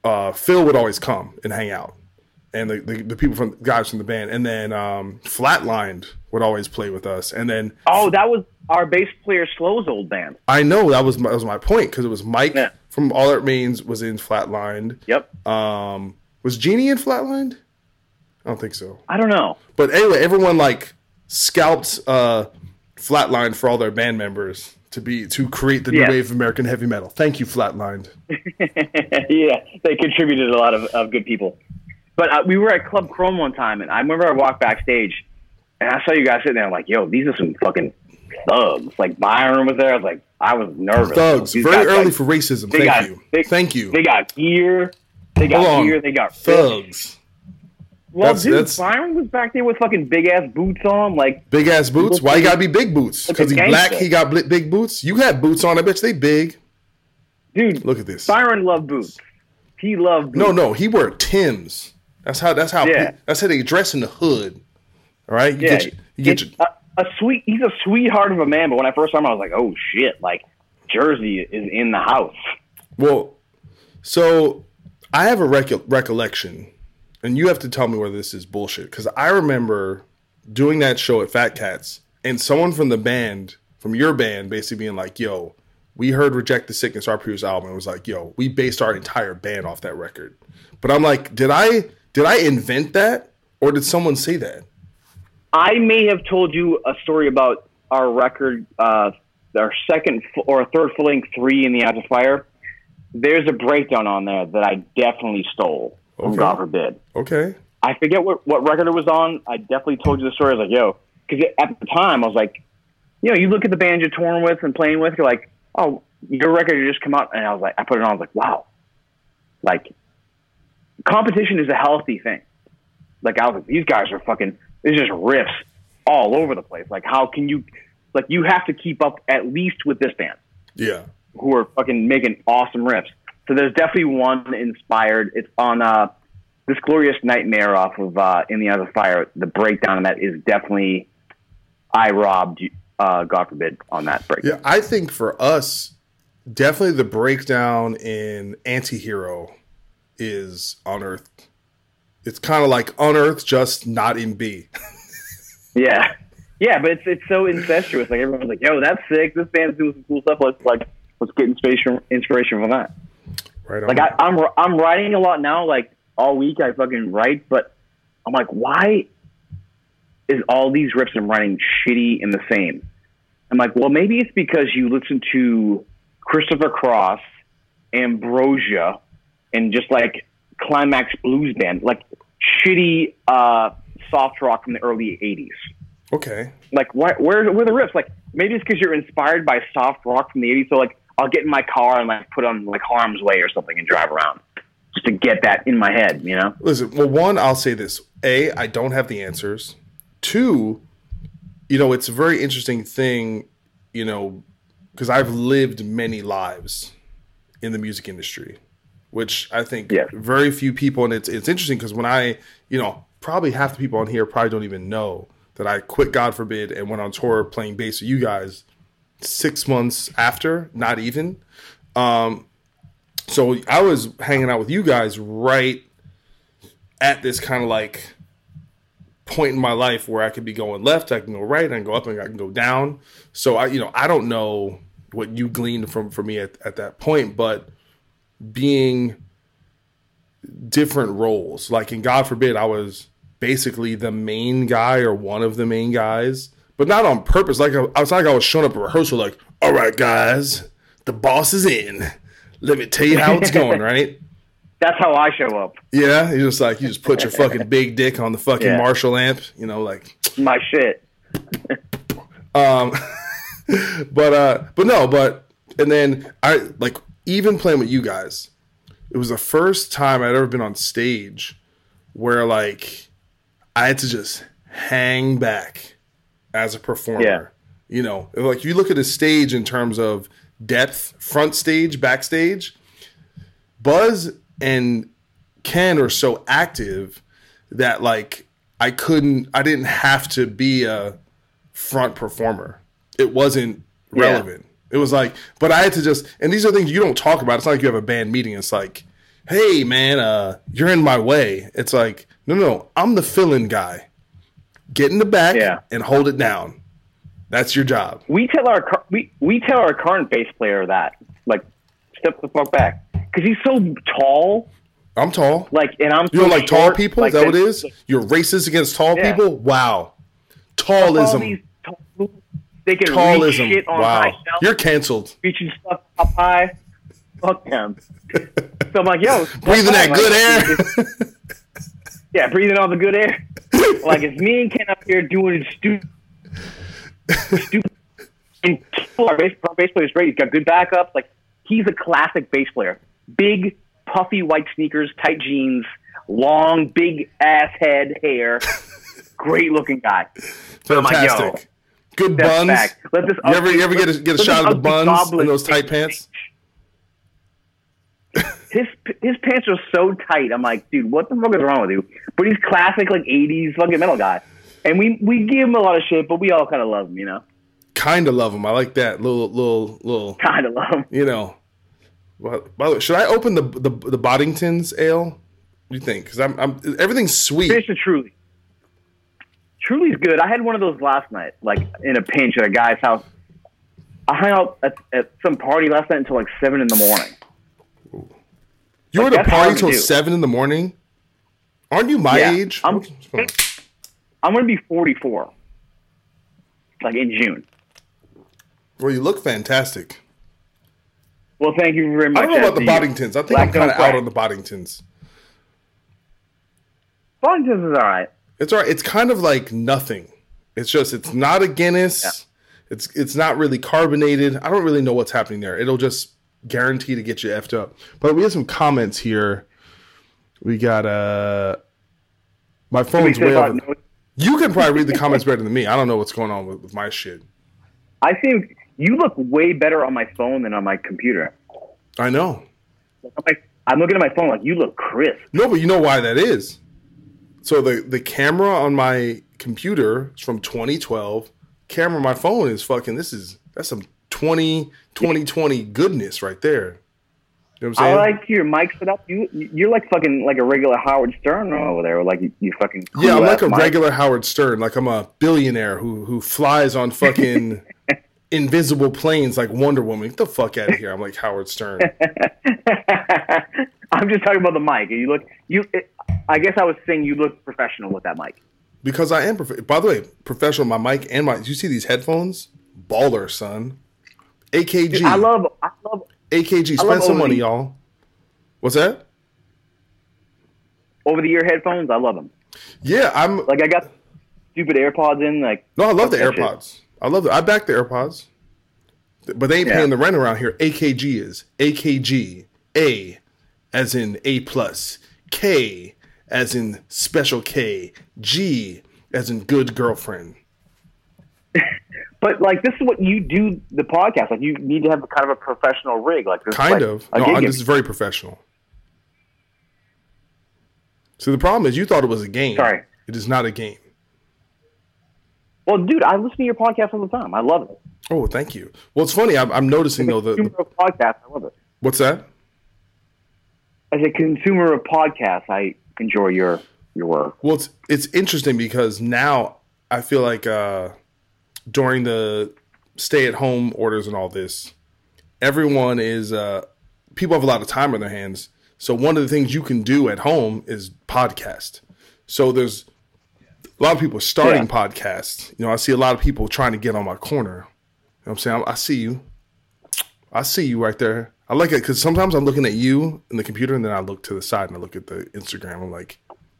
S1: uh, Phil would always come and hang out, and the, the, the people from guys from the band, and then um, Flatlined would always play with us. And then
S5: Oh, that was our bass player Slow's old band.
S1: I know that was my, that was my point because it was Mike
S5: Yeah.
S1: from All That Remains was in Flatlined.
S5: Yep.
S1: Um, was Genie in Flatlined? I don't think so.
S5: I don't know.
S1: But anyway, everyone like scalped uh, Flatline for all their band members to be to create the
S5: Yeah.
S1: new wave of American heavy metal. Thank you, Flatlined.
S5: yeah, they contributed a lot of, of good people. But uh, we were at Club Chrome one time, and I remember I walked backstage, and I saw you guys sitting there. I'm like, "Yo, these are some fucking thugs." Like Byron was there. I was like, I was nervous.
S1: Thugs,
S5: These
S1: very
S5: guys,
S1: early
S5: like,
S1: for racism. Thank
S5: got-
S1: you.
S5: they-
S1: Thank you.
S5: They got gear. They got
S1: Hold
S5: gear. They got fish. Well,
S1: That's-
S5: dude,
S1: that's-
S5: Byron was back there with fucking big ass boots on. Like,
S1: Big ass boots. Why you gotta be big boots? Because
S5: at
S1: he's black, he got big boots. You had boots on. I bet they big.
S5: dude,
S1: Look at this.
S5: Byron loved boots. He loved boots.
S1: No, no, he wore Tims. That's how. That's how.
S5: Yeah.
S1: That's how they dress in the hood. All right. You
S5: Yeah,
S1: get your, you get your,
S5: a, a sweet. He's a sweetheart of a man. But when I first saw him, I was like, "Oh shit!" Like Jersey is in the house.
S1: Well, so I have a recol recollection, and you have to tell me whether this is bullshit. Because I remember doing that show at Fat Cats, and someone from the band, from your band, basically being like, "Yo, we heard Reject the Sickness, our previous album." It was like, "Yo, we based our entire band off that record." But I'm like, did I did I invent that, or did someone say that?
S5: I may have told you a story about our record, uh, our second or third full length three in the Eyes Fire. There's a breakdown on there that I definitely stole
S1: Okay.
S5: God forbid.
S1: Okay.
S5: I forget what, what record it was on. I definitely told you the story. I was like, yo, because at the time I was like, you know, you look at the band you're touring with and playing with, you're like, oh, your record just come out, and I was like, I put it on, I was like, wow, like competition is a healthy thing. Like I was like, these guys are fucking. There's just riffs all over the place. Like how can you, like you have to keep up at least with this band
S1: Yeah.
S5: who are fucking making awesome riffs. So there's definitely one inspired. It's on uh, this glorious nightmare off of uh, In the Eyes of Fire. The breakdown of that is definitely I robbed you. uh, God forbid, on that breakdown.
S1: Yeah, I think for us, definitely the breakdown in Antihero is unearthed. It's kind of like unearthed, just not in B.
S5: Yeah, yeah, but it's it's so incestuous. Like everyone's like, "Yo, that's sick. This band's doing some cool stuff. Let's like let's get inspiration inspiration from that."
S1: Right on.
S5: Like I, I'm I'm writing a lot now. Like all week, I fucking write, but I'm like, why is all these riffs I'm writing shitty and the same? I'm like, well, maybe it's because you listen to Christopher Cross, Ambrosia, and just like Climax Blues Band, like shitty uh, soft rock from the early '80s.
S1: okay.
S5: Like, why, where where are the riffs? Like, maybe it's because you're inspired by soft rock from the '80s. So, like, I'll get in my car and like put on like Harm's Way or something and drive around just to get that in my head. You know?
S1: Listen, well, one, I'll say this: a, I don't have the answers. Two, you know, it's a very interesting thing, you know, because I've lived many lives in the music industry, which I think
S5: Yeah.
S1: very few people, and it's it's interesting because when I, you know, probably half the people on here probably don't even know that I quit God forbid and went on tour playing bass with you guys six months after, not even. Um, so I was hanging out with you guys right at this kind of like point in my life where I could be going left, I can go right, I can go up, and I can go down. So I, you know, I don't know what you gleaned from from me at, at that point, but being different roles, like in God forbid, I was basically the main guy or one of the main guys, but not on purpose. Like I, I was like I was showing up at rehearsal, like, all right, guys, the boss is in. Let me tell you how it's going, right?
S5: That's how I show up.
S1: Yeah, you just like you just put your fucking big dick on the fucking
S5: Yeah.
S1: Marshall amp, you know, like
S5: My shit.
S1: um but uh but no, but and then I like even playing with you guys, it was the first time I'd ever been on stage where like I had to just hang back as a performer.
S5: Yeah.
S1: You know, like if you look at a stage in terms of depth, front stage, backstage, Buz and Ken are so active that like I couldn't I didn't have to be a front performer. It wasn't
S5: Yeah.
S1: relevant. It was like, but I had to just and these are things you don't talk about. It's not like you have a band meeting. It's like, hey man, uh, you're in my way. It's like, no, no, no, I'm the fill-in guy. Get in the back
S5: Yeah.
S1: and hold it down. That's your job.
S5: We tell our we we tell our current bass player that like step the fuck back because he's so tall.
S1: I'm tall.
S5: Like, and I'm
S1: You don't like tall people?
S5: like
S1: is that what it is? You're racist against tall
S5: Yeah.
S1: people? Wow.
S5: all
S1: Tallism.
S5: tall, they can
S1: Tallism.
S5: shit on
S1: Wow.
S5: high
S1: You're canceled.
S5: reaching stuff up high. Fuck them. so I'm like, yo,
S1: Breathing that
S5: fine.
S1: good
S5: Like,
S1: air.
S5: yeah, breathing all the good air. like it's me and Ken up here doing stupid, stupid, and our bass, our bass player's great. He's got good backups. Like he's a classic bass player. Big, puffy white sneakers, tight jeans, long, big ass head hair. Great looking guy. I'm like,
S1: Fantastic. Good buns.
S5: back. Let this
S1: You ever, you ever get a, get a shot of the buns in those tight pants?
S5: His his pants are so tight. I'm like, dude, what the fuck is wrong with you? But he's classic like '80s fucking metal guy, and we we give him a lot of shit, but we all kind of love him, you know,
S1: Kind of love him. I like that little, little, little.
S5: kind of love him.
S1: You know. Well, by the way, should I open the the, the Boddington's ale? What do you think? Because I'm, I'm everything's sweet.
S5: Finish the Truly. Truly's good. I had one of those last night, like in a pinch at a guy's house. I hung out at, at some party last night until like seven in the morning.
S1: You were at a party till seven in the morning. Aren't you my
S5: Yeah,
S1: age?
S5: I'm- I'm gonna be 44, like in June.
S1: Well, you look fantastic.
S5: Well, thank you very much.
S1: I don't know about the. Boddingtons. I think
S5: Black
S1: I'm kind of out on the Boddingtons.
S5: Boddington's is all right.
S1: It's all right. It's kind of like nothing. It's just it's not a Guinness. It's it's not really carbonated. I don't really know what's happening there. It'll just guarantee to get you effed up. But we have some comments here. We got uh my phone's way up.
S5: no-
S1: You can probably read the comments better than me. I don't know what's going on with, with my shit.
S5: I think you look way better on my phone than on my computer.
S1: I know.
S5: Like, I'm looking at my phone like you look crisp.
S1: No, but you know why that is. So the the camera on my computer is from 2012. camera on my phone is fucking. This is that's some 20, 2020 goodness right there. You know what I'm
S5: I like your mic set up. You you're like fucking like a regular Howard Stern over there. Like you, you fucking
S1: yeah, I'm like a
S5: mic.
S1: regular Howard Stern. Like I'm a billionaire who who flies on fucking invisible planes like Wonder Woman. Get the fuck out of here. I'm like Howard Stern.
S5: I'm just talking about the mic. You look you. It, I guess I was saying you look professional with that mic.
S1: Because I am prof- by the way, professional my mic and my you see these headphones? Baller, son. AKG.
S5: Dude, I love I love
S1: AKG. Spend
S5: love
S1: some money, y'all. What's that?
S5: over the ear headphones. I love them.
S1: Yeah, I'm
S5: Like I got stupid AirPods in. Like
S1: No, I love the
S5: fuck that shit.
S1: AirPods. I love the I back the AirPods. But they ain't
S5: Yeah.
S1: paying the rent around here. AKG is AKG. A as in A plus. K as in special K. G as in good girlfriend.
S5: But like this is what you do the podcast. Like you need to have kind of a professional rig. Like this is
S1: Kind
S5: like
S1: of. No, this is very professional. So the problem is you thought it was a game.
S5: Sorry.
S1: It is not a game.
S5: Well, dude, I listen to your podcast all the time. I love it.
S1: Oh, thank you. Well, it's funny. I'm, I'm noticing though the,
S5: Consumer of podcasts, I love it.
S1: what's that?
S5: As a consumer of podcasts, I enjoy your your work.
S1: Well, it's it's interesting because now I feel like uh, during the stay at home orders and all this, everyone is uh, people have a lot of time on their hands. So one of the things you can do at home is podcast. So there's a lot of people starting
S5: Yeah.
S1: podcasts. You know, I see a lot of people trying to get on my corner. You know what I'm saying? I, I see you. I see you right there. I like it because sometimes I'm looking at you in the computer and then I look to the side and I look at the Instagram. I'm like,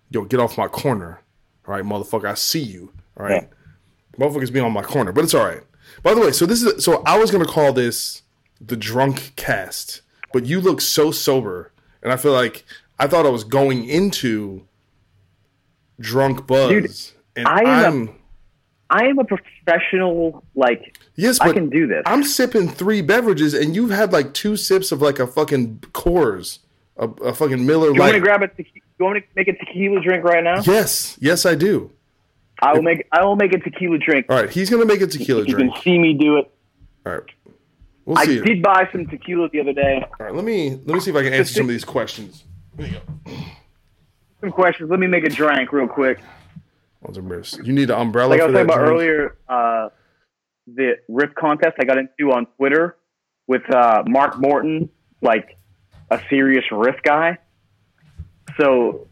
S1: yo, get off my corner. All right, motherfucker, I see you. All right. Motherfuckers be on my corner, but it's all right. By the way, so this is so I was gonna call this the drunk cast, but you look so sober, and I feel like I thought I was going into drunk buzz.
S5: Dude,
S1: and
S5: I am a- I am a professional. Like
S1: yes,
S5: I can do this.
S1: I'm sipping three beverages, and you've had like two sips of like a fucking Coors, a, a fucking Miller
S5: Do you want me
S1: Lite.
S5: to grab a? Do you want me to make a tequila drink right now?
S1: yes, yes, I do.
S5: I will make. I will make a tequila drink.
S1: All right, he's gonna make a tequila
S5: you
S1: drink.
S5: You can see me do it.
S1: All right, we'll
S5: I
S1: see.
S5: did buy some tequila the other day.
S1: All right, let me let me see if I can answer some of these questions. You go.
S5: Some questions. Let me make a drink real quick.
S1: You need an umbrella
S5: Like I was talking about
S1: drink?
S5: earlier, uh, the riff contest I got into on Twitter with uh, Mark Morton, like a serious riff guy. So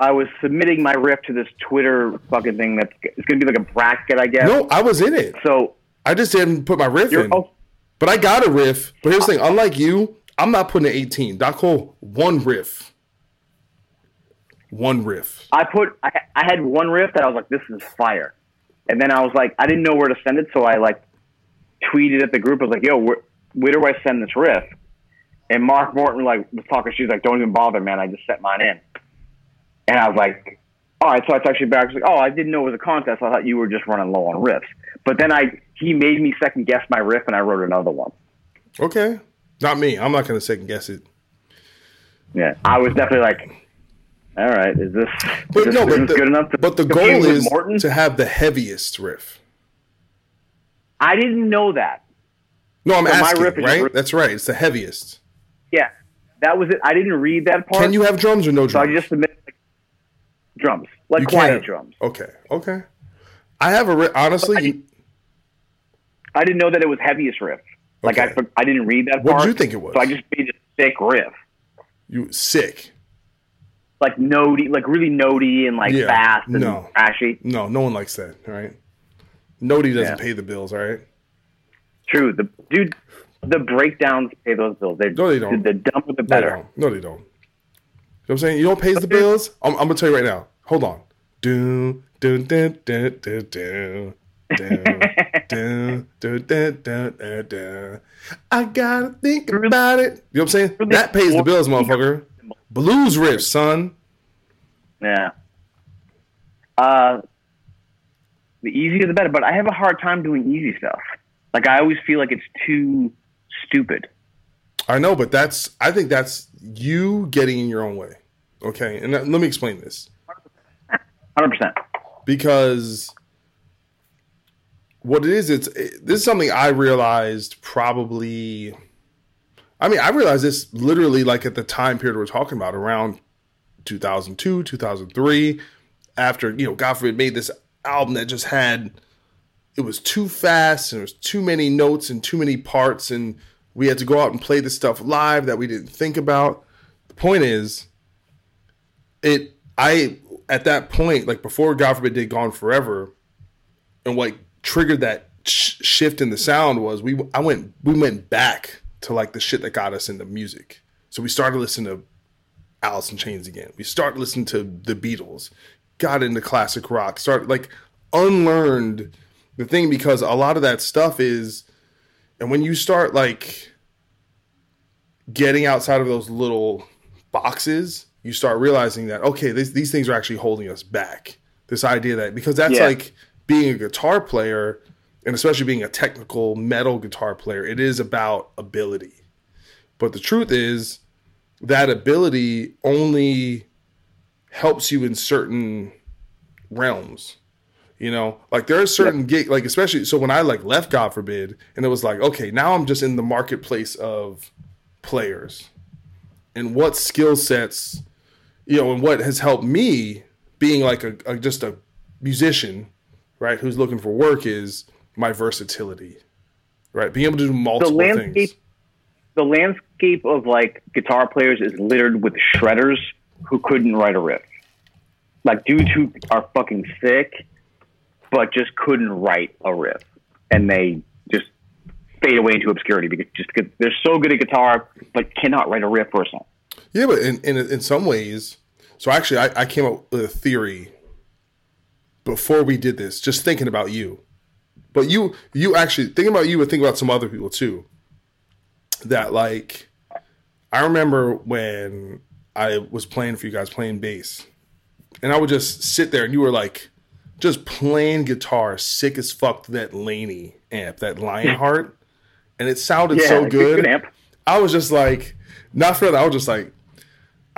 S5: I was submitting my riff to this Twitter fucking thing that's it's going to be like a bracket, I guess.
S1: No, I was in it.
S5: So
S1: I just didn't put my riff in.
S5: oh,
S1: But I got a riff. But here's the thing: unlike you, I'm not putting an 18. Doc Coyle, one riff. One riff.
S5: I put I, I had one riff that I was like, this is fire, and then I was like, I didn't know where to send it, so I like tweeted at the group. I was like, yo, where, where do I send this riff? And Mark Morton like was talking. She's like, don't even bother, man. I just sent mine in, and I was like, all right. So I texted you back. I was like, oh, I didn't know it was a contest. I thought you were just running low on riffs. But then I he made me second guess my riff, and I wrote another one.
S1: Okay. Not me. I'm not going to second guess it.
S5: Yeah, I was definitely like, all right, is this,
S1: But
S5: is
S1: no, but
S5: this
S1: the,
S5: good enough? To
S1: but the goal is
S5: Morton?
S1: to have the heaviest riff.
S5: I didn't know that.
S1: No, I'm
S5: So my
S1: asking,
S5: riff is
S1: right?
S5: riff-
S1: That's right. It's the heaviest.
S5: Yeah, that was it. I didn't read that part.
S1: Can you have drums or no
S5: So I
S1: drums?
S5: just submitted drums, like
S1: you
S5: quiet drums.
S1: Okay. Okay. I have a ri- honestly.
S5: I
S1: you-
S5: I didn't know that it was heaviest riff. Like I,
S1: Okay.
S5: I didn't read that
S1: What
S5: part.
S1: did you think it was?
S5: So I just made a sick riff,
S1: you sick.
S5: like notey, like really notey and like
S1: Yeah,
S5: fast and
S1: no.
S5: trashy.
S1: No, no one likes that. right? Nobody doesn't
S5: Yeah.
S1: pay the bills. All right.
S5: True, the dude, the breakdowns pay those bills. They,
S1: No, they don't.
S5: The, dumber the
S1: No, they
S5: better.
S1: don't. No, they don't. You know what I'm saying? You don't pay the bills? I'm, I'm gonna tell you right now. Hold on. Do do. Do, do, do, do, do, do, do. I gotta think about it. You know what I'm saying? That pays the bills, motherfucker. Blues riff, son.
S5: Yeah. Uh, the easier the better, but I have a hard time doing easy stuff. Like I always feel like it's too stupid.
S1: I know, but that's I think that's you getting in your own way. Okay, and let me explain this.
S5: Hundred percent.
S1: because what it is, it's it, this is something I realized probably. I mean, I realized this literally like at the time period we're talking about, around 2002, 2003, after you know, God forbid, made this album that just had it was too fast and there was too many notes and too many parts and we had to go out and play the stuff live that we didn't think about. The point is, it I at that point, like before God forbid did Gone Forever, and what triggered that sh- shift in the sound was we I went we went back to like the shit that got us into music. So we started listening to Alice in Chains again. We started listening to the Beatles, got into classic rock, started like unlearned the thing because a lot of that stuff is and when you start like getting outside of those little boxes, you start realizing that okay, these these things are actually holding us back. This idea that because that's
S5: Yeah.
S1: like being a guitar player and especially being a technical metal guitar player, it is about ability. But the truth is that ability only helps you in certain realms. You know, like there are certain gig, like especially so when I like left God forbid, and it was like, okay, now I'm just in the marketplace of players, and what skill sets, you know, and what has helped me being like a, a just a musician, right, who's looking for work is my versatility, right, being able to do multiple The
S5: landscape,
S1: things.
S5: the landscape of like guitar players is littered with shredders who couldn't write a riff. Like dudes who are fucking sick, but just couldn't write a riff, and they just fade away into obscurity because just because they're so good at guitar, but cannot write a riff for a song.
S1: Yeah, but in, in in some ways, so actually, I, I came up with a theory before we did this, just thinking about you. But you, you actually thinking about you, and think about some other people too. That like, I remember when I was playing for you guys, playing bass, and I would just sit there, and you were like, just playing guitar, sick as fuck to that Laney amp, that Lionheart, and it sounded so
S5: good-
S1: good.
S5: good amp.
S1: I was just like, not for that. I was just like,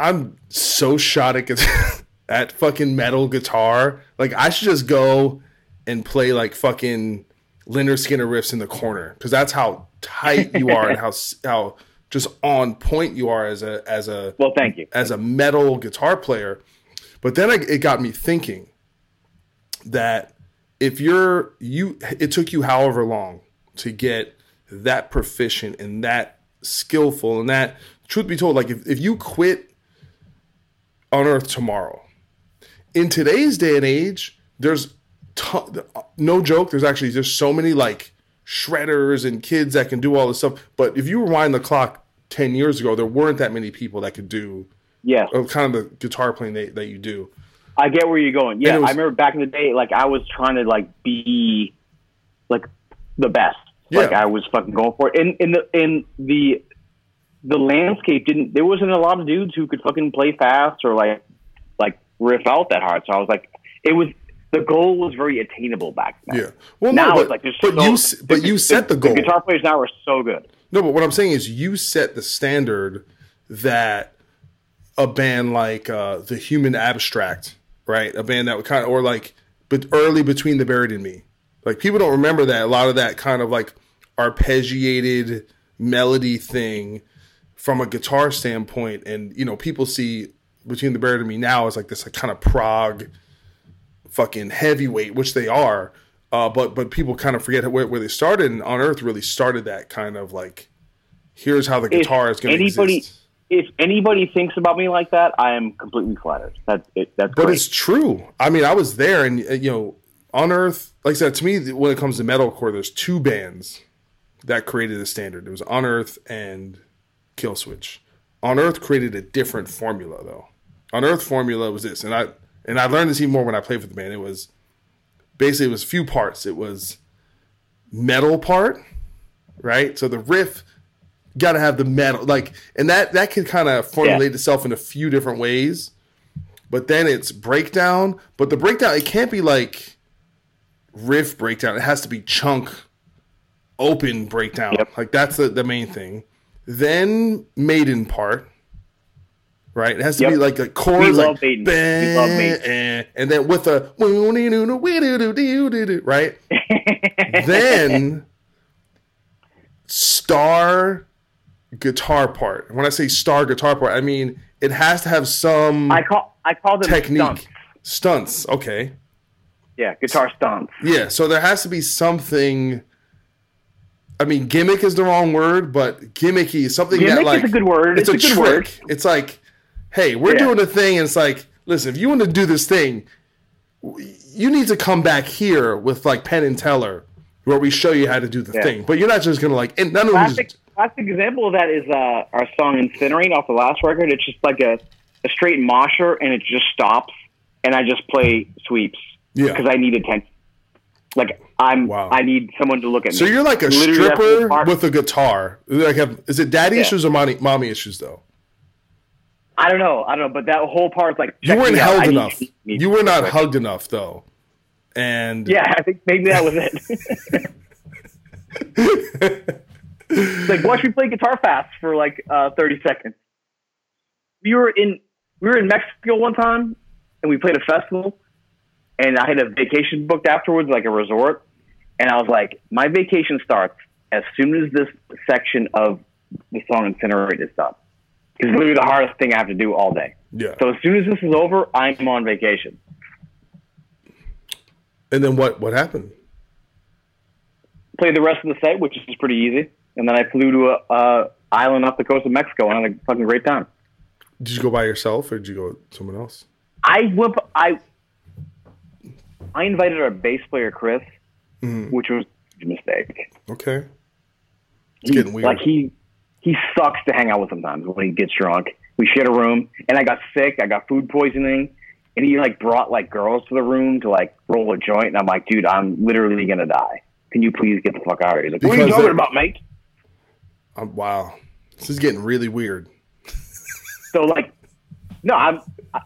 S1: I'm so shot at guitar, at fucking metal guitar. Like I should just go and play like fucking Lynyrd Skynyrd riffs in the corner because that's how tight you are and how how just on point you are as a as a
S5: Well, thank you.
S1: as a metal guitar player. But then I, it got me thinking that if you're you, it took you however long to get that proficient and that skillful and that truth be told, like if, if you quit Unearth tomorrow, in today's day and age, there's no joke. There's actually just so many like shredders and kids that can do all this stuff. But if you rewind the clock ten years ago, there weren't that many people that could do
S5: Yes,
S1: uh, kind of the guitar playing that, that you do.
S5: I get where you're going. Yeah,
S1: was-
S5: I remember back in the day, like I was trying to like be like the best.
S1: Yeah.
S5: Like I was fucking going for it. In in the in the the landscape didn't there wasn't a lot of dudes who could fucking play fast or like like riff out that hard. So I was like it was the goal was very attainable back then.
S1: Yeah. Well,
S5: now
S1: no, but,
S5: it's like there's
S1: but
S5: so,
S1: you but you set the goal.
S5: guitar players now are so good.
S1: No, but what I'm saying is you set the standard that a band like uh, the Human Abstract, right? A band that would kind of, or like, but early between the Buried and Me, like people don't remember that a lot of that kind of like arpeggiated melody thing from a guitar standpoint, and you know people see between the Buried and Me now as like this like, kind of prog fucking heavyweight, which they are. Uh, but but people kind of forget where, where they started, and Unearth really started that kind of like, here's how the
S5: If
S1: guitar is going to
S5: anybody
S1: exist.
S5: if anybody thinks about me like that, I am completely flattered. That's it. That's
S1: But
S5: great.
S1: it's true. I mean, I was there, and uh, you know, Unearth, like I said, to me, when it comes to metalcore, there's two bands that created the standard. It was Unearth and Killswitch. Unearth created a different formula, though. Unearth formula was this, and I and I learned this even more when I played for the band. It was basically it was a few parts. It was metal part, right? So the riff got to have the metal, like, and that that can kind of formulate itself in a few different ways. But then it's breakdown. But the breakdown, it can't be like riff breakdown. It has to be chunk open breakdown.
S5: Yep.
S1: Like that's the, the main thing. Then maiden part, right? It has to
S5: Yep.
S1: be like a chorus,
S5: We
S1: like
S5: love Maiden. We love Maiden.
S1: "Bah," and then with a right. then star guitar part. When I say star guitar part, I mean it has to have some
S5: I call I call them
S1: technique.
S5: stunts.
S1: Stunts, okay.
S5: Yeah, guitar stunts.
S1: Yeah, so there has to be something. I mean, gimmick is the wrong word, but gimmicky, is something that like
S5: is a good word.
S1: It's,
S5: It's
S1: a,
S5: a good word.
S1: trick. It's like, hey, we're
S5: Yeah.
S1: doing a thing, and it's like, listen, if you want to do this thing, you need to come back here with like Penn and Teller, where we show you how to do the
S5: Yeah.
S1: thing. But you're not just gonna like, and none of them
S5: Classic classic example of that is uh, our song "Incinerate" off the last record. It's just like a, a straight mosher, and it just stops, and I just play sweeps
S1: yeah.
S5: because I need attention. Like I'm,
S1: Wow.
S5: I need someone to look at me.
S1: So
S5: me.
S1: you're like a
S5: Literally,
S1: stripper with a guitar. Like, have, is it daddy
S5: Yeah.
S1: issues or mommy, mommy issues though?
S5: I don't know, I don't know, but that whole part's like
S1: You weren't held
S5: I need-
S1: enough.
S5: need-
S1: You were not hugged enough though, and
S5: Yeah, I think maybe that was it. like watch me play guitar fast for like uh, thirty seconds. We were in we were in Mexico one time, and we played a festival, and I had a vacation booked afterwards, like a resort, and I was like, my vacation starts as soon as this section of the song "Incinerate" is done. It's literally the hardest thing I have to do all day.
S1: yeah.
S5: So as soon as this is over, I'm on vacation.
S1: And then what? What happened?
S5: played the rest of the set, which is pretty easy. And then I flew to a, a island off the coast of Mexico and I had a fucking great time.
S1: Did you go by yourself or did you go with someone else?
S5: I went, I I invited our bass player Chris, which was a mistake.
S1: Okay. It's getting weird.
S5: Like he he sucks to hang out with sometimes when he gets drunk. We shared a room, and I got sick. I got food poisoning, and he like brought like girls to the room to like roll a joint. And I'm like, dude, I'm literally gonna die. Can you please get the fuck out of here? He's like, what are you talking about, mate?
S1: Um, wow. This is getting really weird.
S5: So like, no, I'm. I-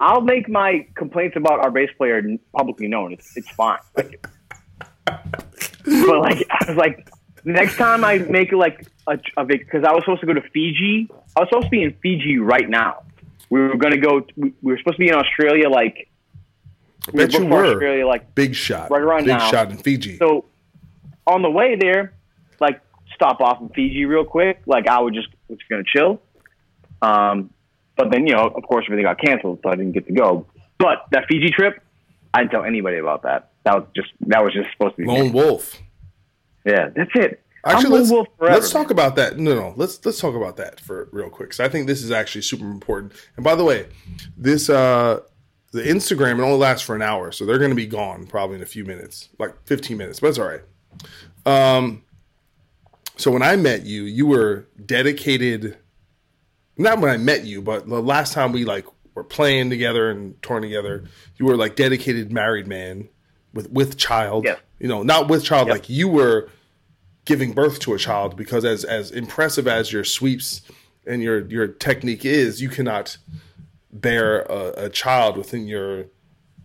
S5: I'll make my complaints about our bass player publicly known. It's it's fine. Like, but like, I was like, next time I make like a, a because I was supposed to go to Fiji. I was supposed to be in Fiji right now. We were gonna go. We, we were supposed to be in Australia. Like, we
S1: bet you were.
S5: Australia. Like,
S1: Big shot.
S5: Right around
S1: Big
S5: now.
S1: shot in Fiji.
S5: so on the way there, like stop off in Fiji real quick. Like I would just was gonna chill. Um, but then you know, of course, everything got canceled, so I didn't get to go. But that Fiji trip, I didn't tell anybody about that. That was just that was just supposed to be.
S1: Lone Wolf.
S5: Yeah, that's it.
S1: Actually,
S5: Lone
S1: let's,
S5: Wolf forever,
S1: let's talk about that. No, no, let's let's talk about that for real quick. So I think this is actually super important. And by the way, this uh the Instagram it only lasts for an hour, so they're going to be gone probably in a few minutes, like 15 minutes, but it's all right. Um, so when I met you, you were dedicated. Not when I met you, but the last time we like were playing together and touring together, you were like dedicated married man with with child.
S5: Yes.
S1: You know, not with child, like you were giving birth to a child because as as impressive as your sweeps and your your technique is, you cannot bear a, a child within your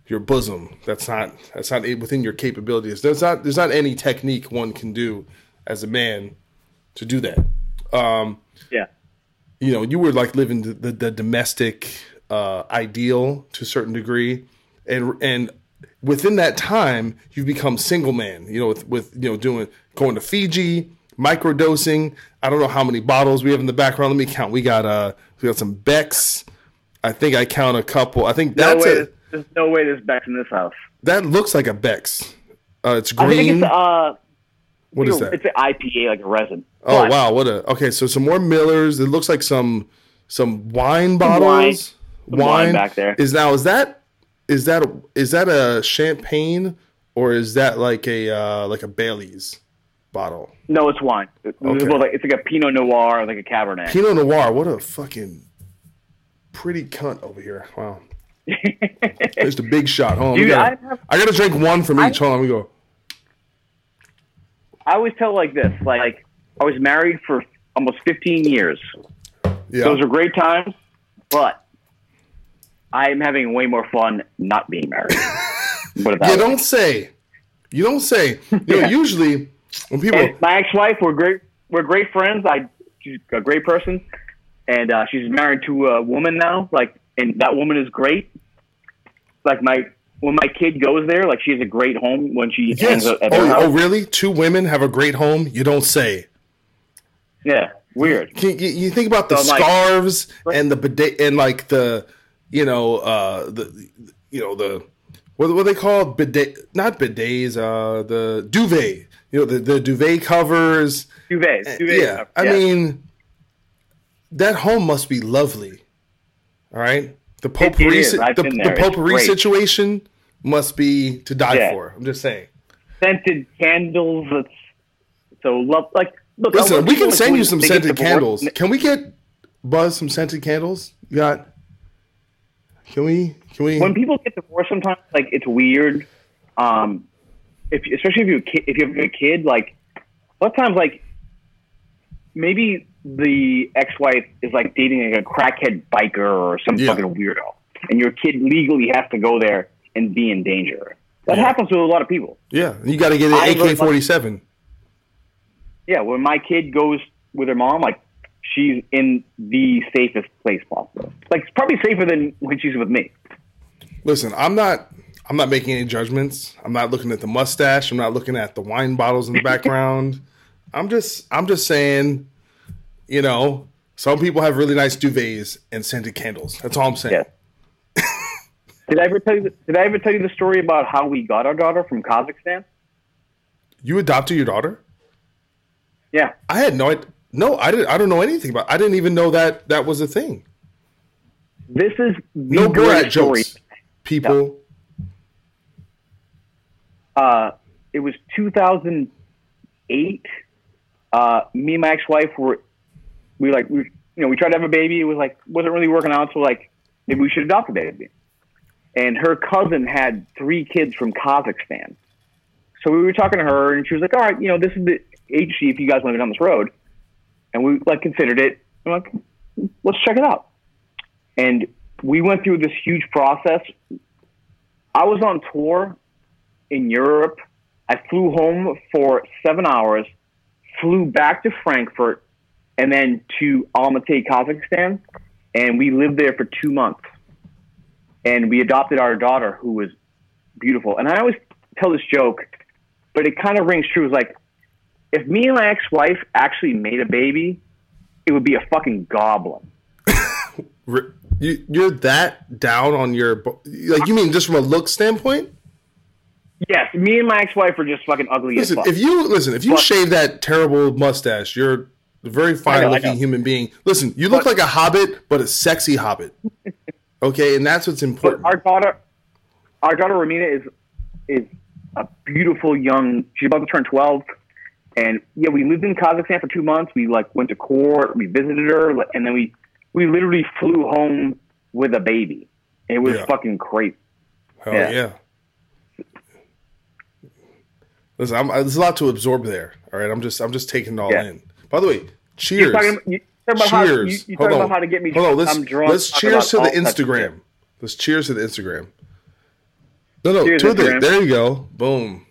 S1: your bosom. That's not that's not within your capabilities. There's not there's not any technique one can do as a man to do that. Um,
S5: Yeah,
S1: you know, you were like living the, the, the domestic uh, ideal to a certain degree, and and within that time, you've become single man. You know, with, with you know doing going to Fiji, microdosing. I don't know how many bottles we have in the background. Let me count. We got uh we got some Becks. I think I count a couple. I think
S5: no
S1: that's
S5: way.
S1: a
S5: There's, no way there's Bex in this house.
S1: that looks like a Beck's. Uh, it's
S5: I think
S1: green.
S5: it's uh,
S1: what is that?
S5: It's an IPA, like a resin.
S1: Oh
S5: But
S1: wow, what a okay. So some more Millers. It looks like some some wine bottles.
S5: Some wine back there.
S1: Is now is that is that a, is that a champagne or is that like a uh, like a Bailey's bottle?
S5: No, it's wine. It's,
S1: Okay.
S5: like, it's like a Pinot Noir, like a Cabernet.
S1: Pinot Noir. What a fucking pretty cunt over here. Wow. There's a big shot. Hold on.
S5: Dude,
S1: gotta-
S5: I have-
S1: I gotta drink one from each. Hold on. We go.
S5: I always tell like this, like, I was married for almost 15 years.
S1: Yeah.
S5: Those are great times, but I am having way more fun not being married.
S1: You
S5: way.
S1: don't say. You don't say. You know, usually when people
S5: And my ex-wife, we're great. We're great friends. I, she's a great person. and uh, she's married to a woman now. Like, and that woman is great. Like my when my kid goes there, like she has a great home when she
S1: Yes.
S5: hangs out at
S1: Oh, oh, really? Two women have a great home? You don't say.
S5: Yeah, weird.
S1: Can, you, you think about the
S5: So, like-
S1: scarves and the bidet and like the, you know, uh, the, you know, the, what what they call bidet? Not bidets. Uh, the duvet. You know, the the duvet covers.
S5: Duvets, duvets.
S1: Eh, yeah, I mean, that home must be lovely. All right, the potpourri,
S5: is.
S1: si-
S5: I've
S1: the, the potpourri situation must be to die
S5: Yeah.
S1: for. I'm just saying.
S5: scented candles. So love. Like, look,
S1: Listen, we can
S5: like
S1: send you some scented candles. Can we get Buz some scented candles? You got? Can we? Can we?
S5: When people get divorced, sometimes like it's weird. Um, if especially if you if you have a kid, like a lot of times, like maybe the ex-wife is like dating like a crackhead biker or some
S1: Yeah.
S5: fucking weirdo, and your kid legally has to go there and be in danger. That happens to a lot of people.
S1: yeah, you got to get an AK forty seven.
S5: Yeah, when my kid goes with her mom, like she's in the safest place possible. Like it's probably safer than when she's with me.
S1: Listen, I'm not. I'm not making any judgments. I'm not looking at the mustache. I'm not looking at the wine bottles in the background. I'm just. I'm just saying. You know, some people have really nice duvets and scented candles. That's all I'm saying.
S5: Yeah. Did I ever tell you? Did I ever tell you the story about how we got our daughter from Kazakhstan?
S1: You adopted your daughter?
S5: Yeah,
S1: I had no. No, I didn't. I don't know anything about. I didn't even know that that was a thing.
S5: this is the
S1: No Borat
S5: story.
S1: jokes, people.
S5: Uh, it was 2008. Uh, me and my ex-wife were we like we you know we tried to have a baby. It was like wasn't really working out. So like maybe we should adopt a baby. And her cousin had three kids from Kazakhstan. So we were talking to her, and she was like, "All right, you know, this is the agency if you guys want to go down this road." And we like considered it. I'm like, "Let's check it out." And we went through this huge process. I was on tour in Europe. I flew home for seven hours, flew back to Frankfurt, and then to Almaty, Kazakhstan, and we lived there for two months. And we adopted our daughter, who was beautiful. And I always tell this joke, but it kind of rings true. It's like, if me and my ex-wife actually made a baby, it would be a fucking goblin.
S1: You, you're that down on your like. You mean just from a look standpoint?
S5: Yes, me and my ex-wife are just fucking ugly
S1: Listen,
S5: as fuck.
S1: if you listen, if you
S5: But-
S1: shave that terrible mustache, you're a very
S5: fine-looking
S1: human being. Listen, you look
S5: But-
S1: like a hobbit, but a sexy hobbit. Okay, and that's what's
S5: But
S1: important.
S5: our daughter, our daughter Ramina is is a beautiful young. She's about to turn twelve, and yeah, we lived in Kazakhstan for two months. We like went to court, we visited her, and then we we literally flew home with a baby. It was
S1: Yeah.
S5: fucking crazy.
S1: Hell yeah.
S5: yeah.
S1: Listen, I'm, there's a lot to absorb there. All right, I'm just I'm just taking it all
S5: Yeah.
S1: in. By the way, cheers.
S5: talking, you about how, you,
S1: cheers.
S5: you
S1: Hold on.
S5: about how to get me
S1: Hold on. Let's, let's cheers to the
S5: all types of
S1: Instagram. Let's cheers to the Instagram. No, no,
S5: Cheers,
S1: to the, there you go. Boom.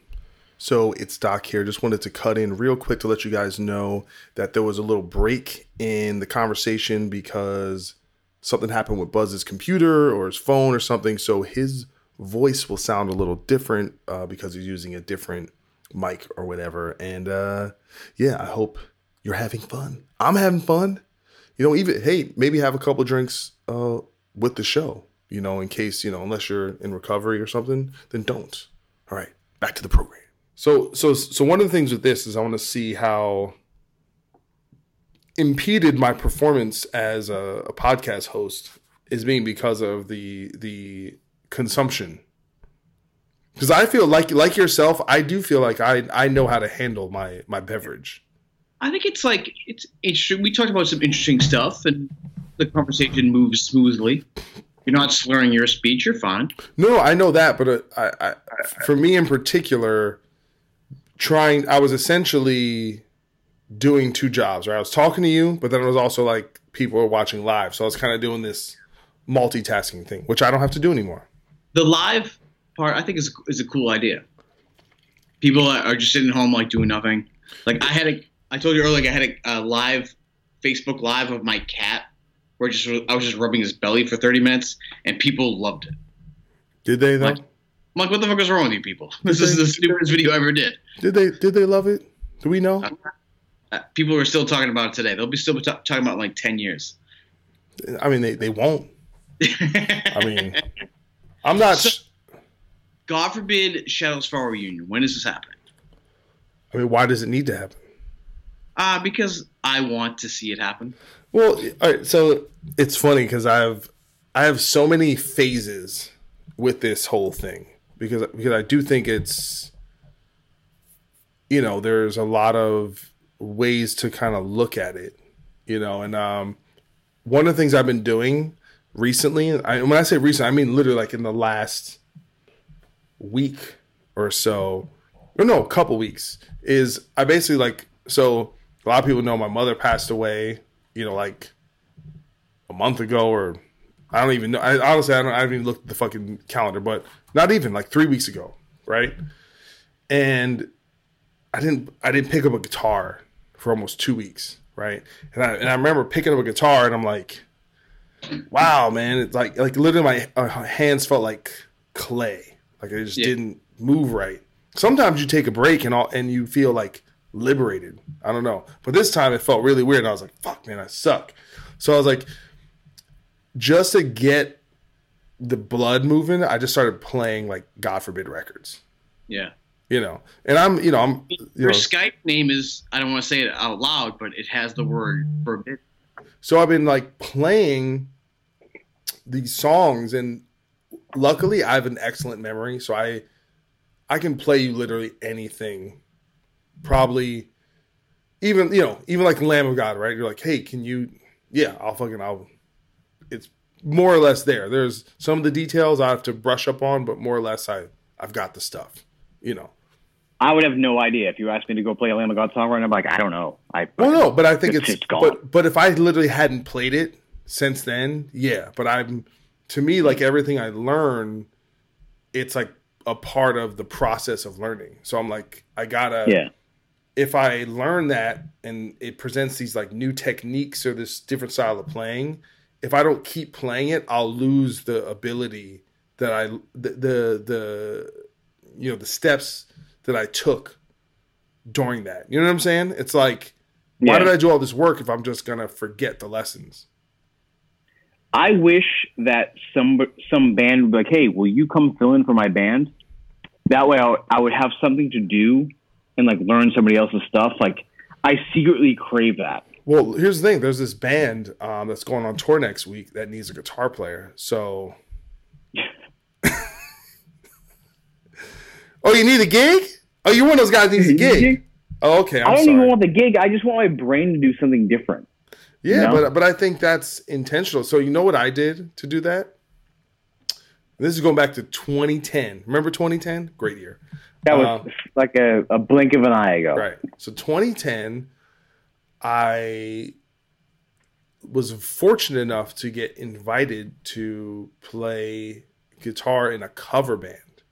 S1: So it's Doc here. Just wanted to cut in real quick to let you guys know that there was a little break in the conversation because something happened with Buz's computer or his phone or something. So his voice will sound a little different uh, because he's using a different mic or whatever. And uh, yeah, I hope you're having fun. I'm having fun. You know, even hey, maybe have a couple drinks uh, with the show. You know, in case you know, unless you're in recovery or something, then don't. All right, back to the program. So, so, so one of the things with this is I want to see how impeded my performance as a, a podcast host is being because of the the consumption. Because I feel like like yourself, I do feel like I I know how to handle my my beverage.
S6: I think it's like it's interesting. We talked about some interesting stuff, and the conversation moves smoothly. You're not slurring your speech. You're fine.
S1: No, I know that, but uh, I, I, for me in particular, trying, I was essentially doing two jobs. Right, I was talking to you, but then it was also like people were watching live, so I was kind of doing this multitasking thing, which I don't have to do anymore.
S6: The live part, I think, is is a cool idea. People are are just sitting at home like doing nothing. Like I had a, I told you earlier, I had a, a live Facebook live of my cat where just I was just rubbing his belly for 30 minutes, and people loved it.
S1: Did they though?
S6: Like, I'm like, what the fuck is wrong with you people? This is the stupidest video I ever did.
S1: Did they did they love it? Do we know?
S6: Uh, people are still talking about it today. They'll be still ta- talking about it in like 10 years.
S1: I mean, they, they won't. I mean, I'm not.
S6: So- God Forbid Shadows Fall reunion. When is this happening?
S1: I mean, why does it need to happen?
S6: Uh, because I want to see it happen.
S1: Well, all right. So it's funny because I've I have so many phases with this whole thing because because I do think it's you know there's a lot of ways to kind of look at it, you know, and um, one of the things I've been doing recently, I, when I say recent, I mean literally like in the last week or so, or no, a couple weeks, is I basically like so a lot of people know my mother passed away, you know, like a month ago or I don't even know. I honestly I don't I haven't even looked at the fucking calendar, but not even like three weeks ago, right? And I didn't I didn't pick up a guitar for almost two weeks, right? And I and I remember picking up a guitar and I'm like, wow, man, it's like like literally my uh, hands felt like clay, like I just
S6: Yeah.
S1: didn't move right. Sometimes you take a break and all and you feel like liberated. I don't know, but this time it felt really weird. And I was like, fuck, man, I suck. So I was like, just to get the blood moving, I just started playing like God Forbid records.
S6: Yeah.
S1: You know, and I'm, you know, I'm, you
S6: Your
S1: know,
S6: Skype name is I don't want to say it out loud, but it has the word forbid.
S1: so I've been like playing these songs, and luckily I have an excellent memory, so I, I can play you literally anything. Probably, even you know, even like Lamb of God, right? You're like, hey, can you? Yeah, I'll fucking I'll. It's more or less there. There's some of the details I have to brush up on, but more or less I I've got the stuff. You know.
S5: I would have no idea if you asked me to go play a Lamb of God song right now. I'm like, I don't know. I
S1: Well, no, but I think
S5: It's
S1: it's,
S5: gone.
S1: but but if I literally hadn't played it since then, yeah. But I'm to me like everything I learn, it's like a part of the process of learning. So I'm like, I gotta
S5: yeah.
S1: If I learn that and it presents these like new techniques or this different style of playing, if I don't keep playing it, I'll lose the ability that I the the, the you know the steps that I took during that. You know what I'm saying? It's like why
S5: Yeah.
S1: did I do all this work if I'm just gonna forget the lessons?
S5: I wish that some some band would be like, "Hey, will you come fill in for my band?" That way, I would, I would have something to do and like learn somebody else's stuff. Like, I secretly crave that.
S1: Well, here's the thing. There's this band um, that's going on tour next week that needs a guitar player. So, oh, you need a gig? Oh, you're one of those guys that needs a gig. Oh, okay. I'm
S5: I don't
S1: sorry.
S5: even want the gig. I just want my brain to do something different.
S1: yeah,
S5: you know?
S1: but but I think that's intentional. So you know what I did to do that? This is going back to 2010. Remember 2010? Great year.
S5: That was
S1: Uh,
S5: like a, a blink of an eye ago.
S1: Right. So 2010, I was fortunate enough to get invited to play guitar in a cover band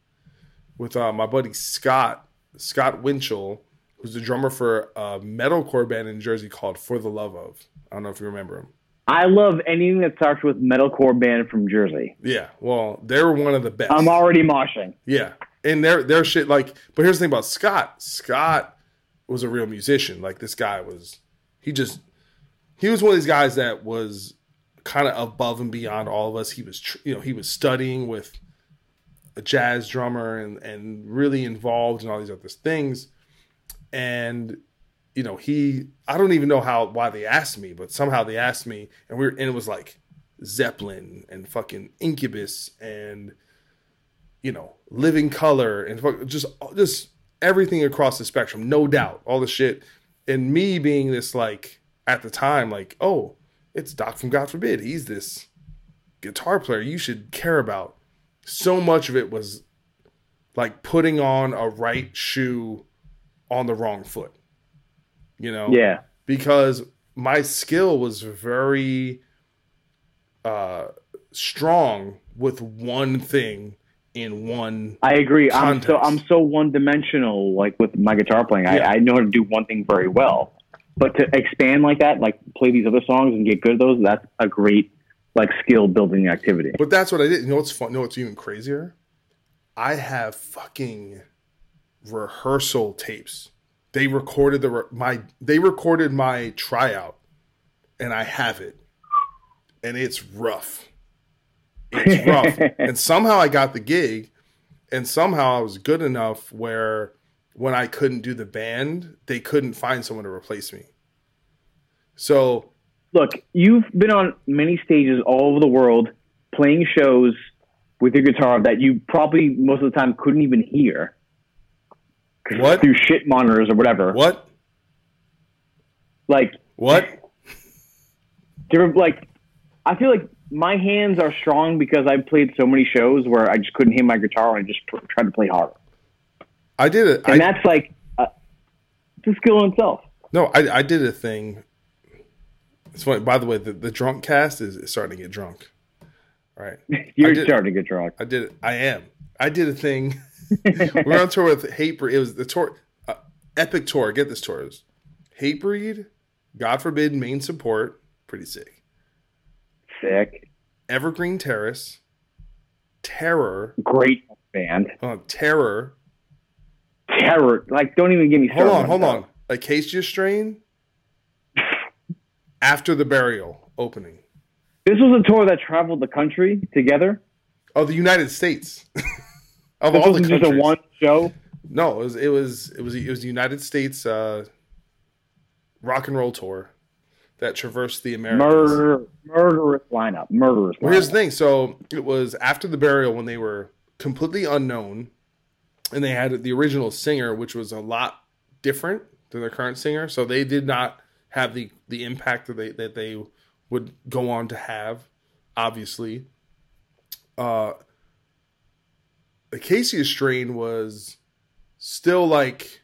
S1: with uh, my buddy Scott Scott Winchell, who's the drummer for a metalcore band in Jersey called For the Love of. I don't know if you remember him.
S5: I love anything that starts with metalcore band from Jersey.
S1: Yeah, well, they were one of the best.
S5: I'm already moshing.
S1: Yeah, and their their shit like. But here's the thing about Scott. Scott was a real musician. Like this guy was. He just. He was one of these guys that was kind of above and beyond all of us. He was, you know, he was studying with a jazz drummer and and really involved in all these other things. And you know, he I don't even know how why they asked me, but somehow they asked me, and we are and it was like Zeppelin and fucking Incubus and you know, Living Colour and just just everything across the spectrum, no doubt, all the shit. And me being this like at the time, like, oh, it's Doc from God Forbid. He's this guitar player you should care about. So much of it was like putting on a right shoe on the wrong foot. You know?
S5: Yeah.
S1: Because my skill was very uh strong with one thing in one
S5: I agree. I'm so I'm so one dimensional. Like with my guitar playing,
S1: Yeah.
S5: I, I know how to do one thing very well. But to expand like that, like play these other songs and get good at those, that's a great like skill building activity.
S1: But that's what I did. You know what's fun? You know what's even crazier? I have fucking rehearsal tapes. They recorded the re- my they recorded my tryout, and I have it, and it's rough. It's rough, and somehow I got the gig, and somehow I was good enough where when I couldn't do the band, they couldn't find someone to replace me. So
S5: Look, you've been on many stages all over the world playing shows with your guitar that you probably most of the time couldn't even hear.
S1: What?
S5: Through shit monitors or whatever.
S1: what?
S5: Like
S1: What?
S5: there like I feel like my hands are strong because I've played so many shows where I just couldn't hear my guitar and I just pr- tried to play harder.
S1: I did it.
S5: And
S1: I,
S5: that's like uh, a skill in itself.
S1: No, I, I did a thing. It's funny. By the way, the, the drunk cast is, is starting to get drunk. All right.
S5: You're
S1: I did-
S5: starting to get drunk.
S1: I did it. I am. I did a thing. We're on tour with Hatebreed. It was the tour, uh, epic tour. Get this tour. It was Hatebreed, God Forbid, main support. Pretty sick.
S5: Sick.
S1: Evergreen Terrace, Terror,
S5: Great band.
S1: Oh, Terror.
S5: Terror. Like don't even give me.
S1: Hold on, hold on. Acacia Strain. After the burial opening.
S5: This was a tour that traveled the country together.
S1: Oh, the United States. of
S5: This
S1: all the
S5: wasn't just a one show.
S1: No, it was it was it was it was the United States uh, rock and roll tour that traversed the Americas.
S5: Murder, murderous lineup. Murderous.
S1: Well, here's the thing. So it was after the burial when they were completely unknown, and they had the original singer, which was a lot different than their current singer. So they did not have the the impact that they that they would go on to have. Obviously, uh, Acacia Strain was still like,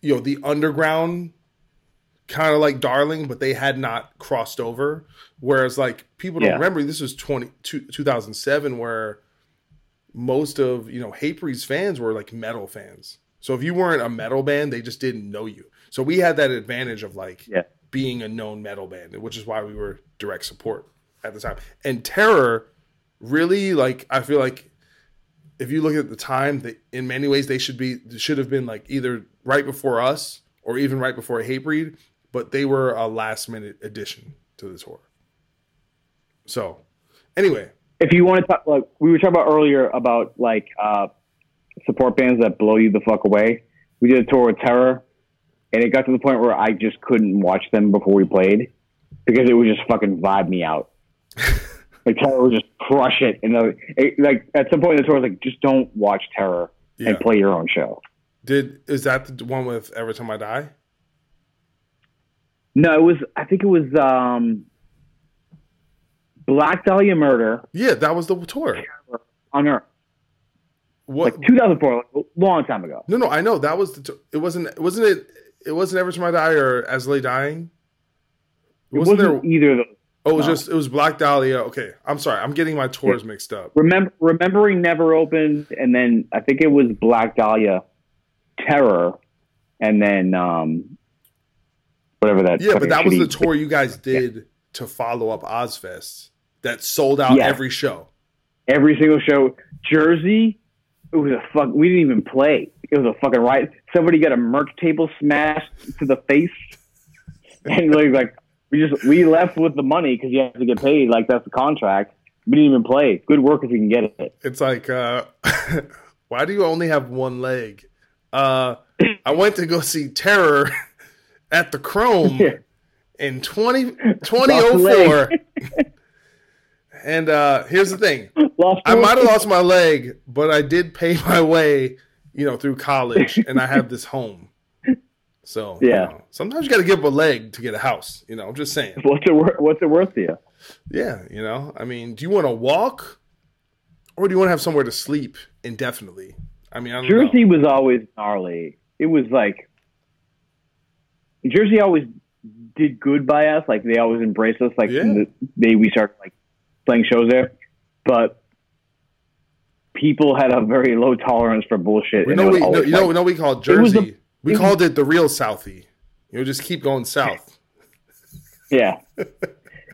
S1: you know, the underground kind of like Darling, but they had not crossed over. Whereas, like, people don't
S5: Yeah.
S1: remember this was 20, two- 2007, where most of, you know, Hatebreed's fans were like metal fans. So if you weren't a metal band, they just didn't know you. So we had that advantage of like
S5: Yeah.
S1: being a known metal band, which is why we were direct support at the time. And Terror really like I feel like if you look at the time, they, in many ways they should be should have been like either right before us or even right before Hatebreed, but they were a last minute addition to the tour. So, anyway,
S5: If you want to talk, like we were talking about earlier about like uh, support bands that blow you the fuck away. We did a tour with Terror, and it got to the point where I just couldn't watch them before we played because it would just fucking vibe me out. like Terror would just crush it, and uh, it, like at some point in the tour, I was like, just don't watch Terror
S1: Yeah.
S5: and play your own show.
S1: did is that the one with Every Time I Die?
S5: No, it was. I think it was um, Black Dahlia Murder
S1: Yeah, that was the tour.
S5: Unearth,
S1: What?
S5: like 2004, like, a long time ago.
S1: no, no, I know that was the. It wasn't. Wasn't it? It wasn't Every Time I Die or As Lay Dying.
S5: It
S1: Wasn't,
S5: wasn't,
S1: there?
S5: either of those.
S1: Oh, it was
S5: no.
S1: just. It was Black Dahlia. Okay, I'm sorry. I'm getting my tours mixed up.
S5: Remember, remembering never opened, and then I think it was Black Dahlia, Terror, and then um, whatever that.
S1: Yeah, but that was the tour you guys did to follow up Ozzfest. That sold out
S5: Yeah.
S1: every show.
S5: Every single show, Jersey. It was a fuck. We didn't even play. It was a fucking riot. Somebody got a merch table smashed to the face, and like, like we just we left with the money because you have to get paid. Like that's the contract. We didn't even play. Good work if you can get it.
S1: It's like, uh, why do you only have one leg? Uh, I went to go see Terror at the Chrome
S5: Yeah.
S1: in 20, 2004. and uh, here's the thing
S5: Lost
S1: I might have lost my leg, but I did pay my way, you know, through college, and I have this home. So you
S5: Yeah.
S1: know, sometimes you got to give up a leg to get a house. You know, I'm just saying.
S5: What's it worth? What's it worth to you?
S1: Yeah, you know, I mean, do you want to walk, or do you want to have somewhere to sleep indefinitely? I mean, I
S5: Jersey
S1: know.
S5: was always gnarly. It was like Jersey always did good by us. Like they always embraced us. Like
S1: Yeah.
S5: the day we started like playing shows there, but people had a very low tolerance for bullshit.
S1: We
S5: and
S1: know we, no, you know,
S5: like-
S1: we know we called Jersey.
S5: a-
S1: we called it the real Southie. You'll just keep going south.
S5: Yeah.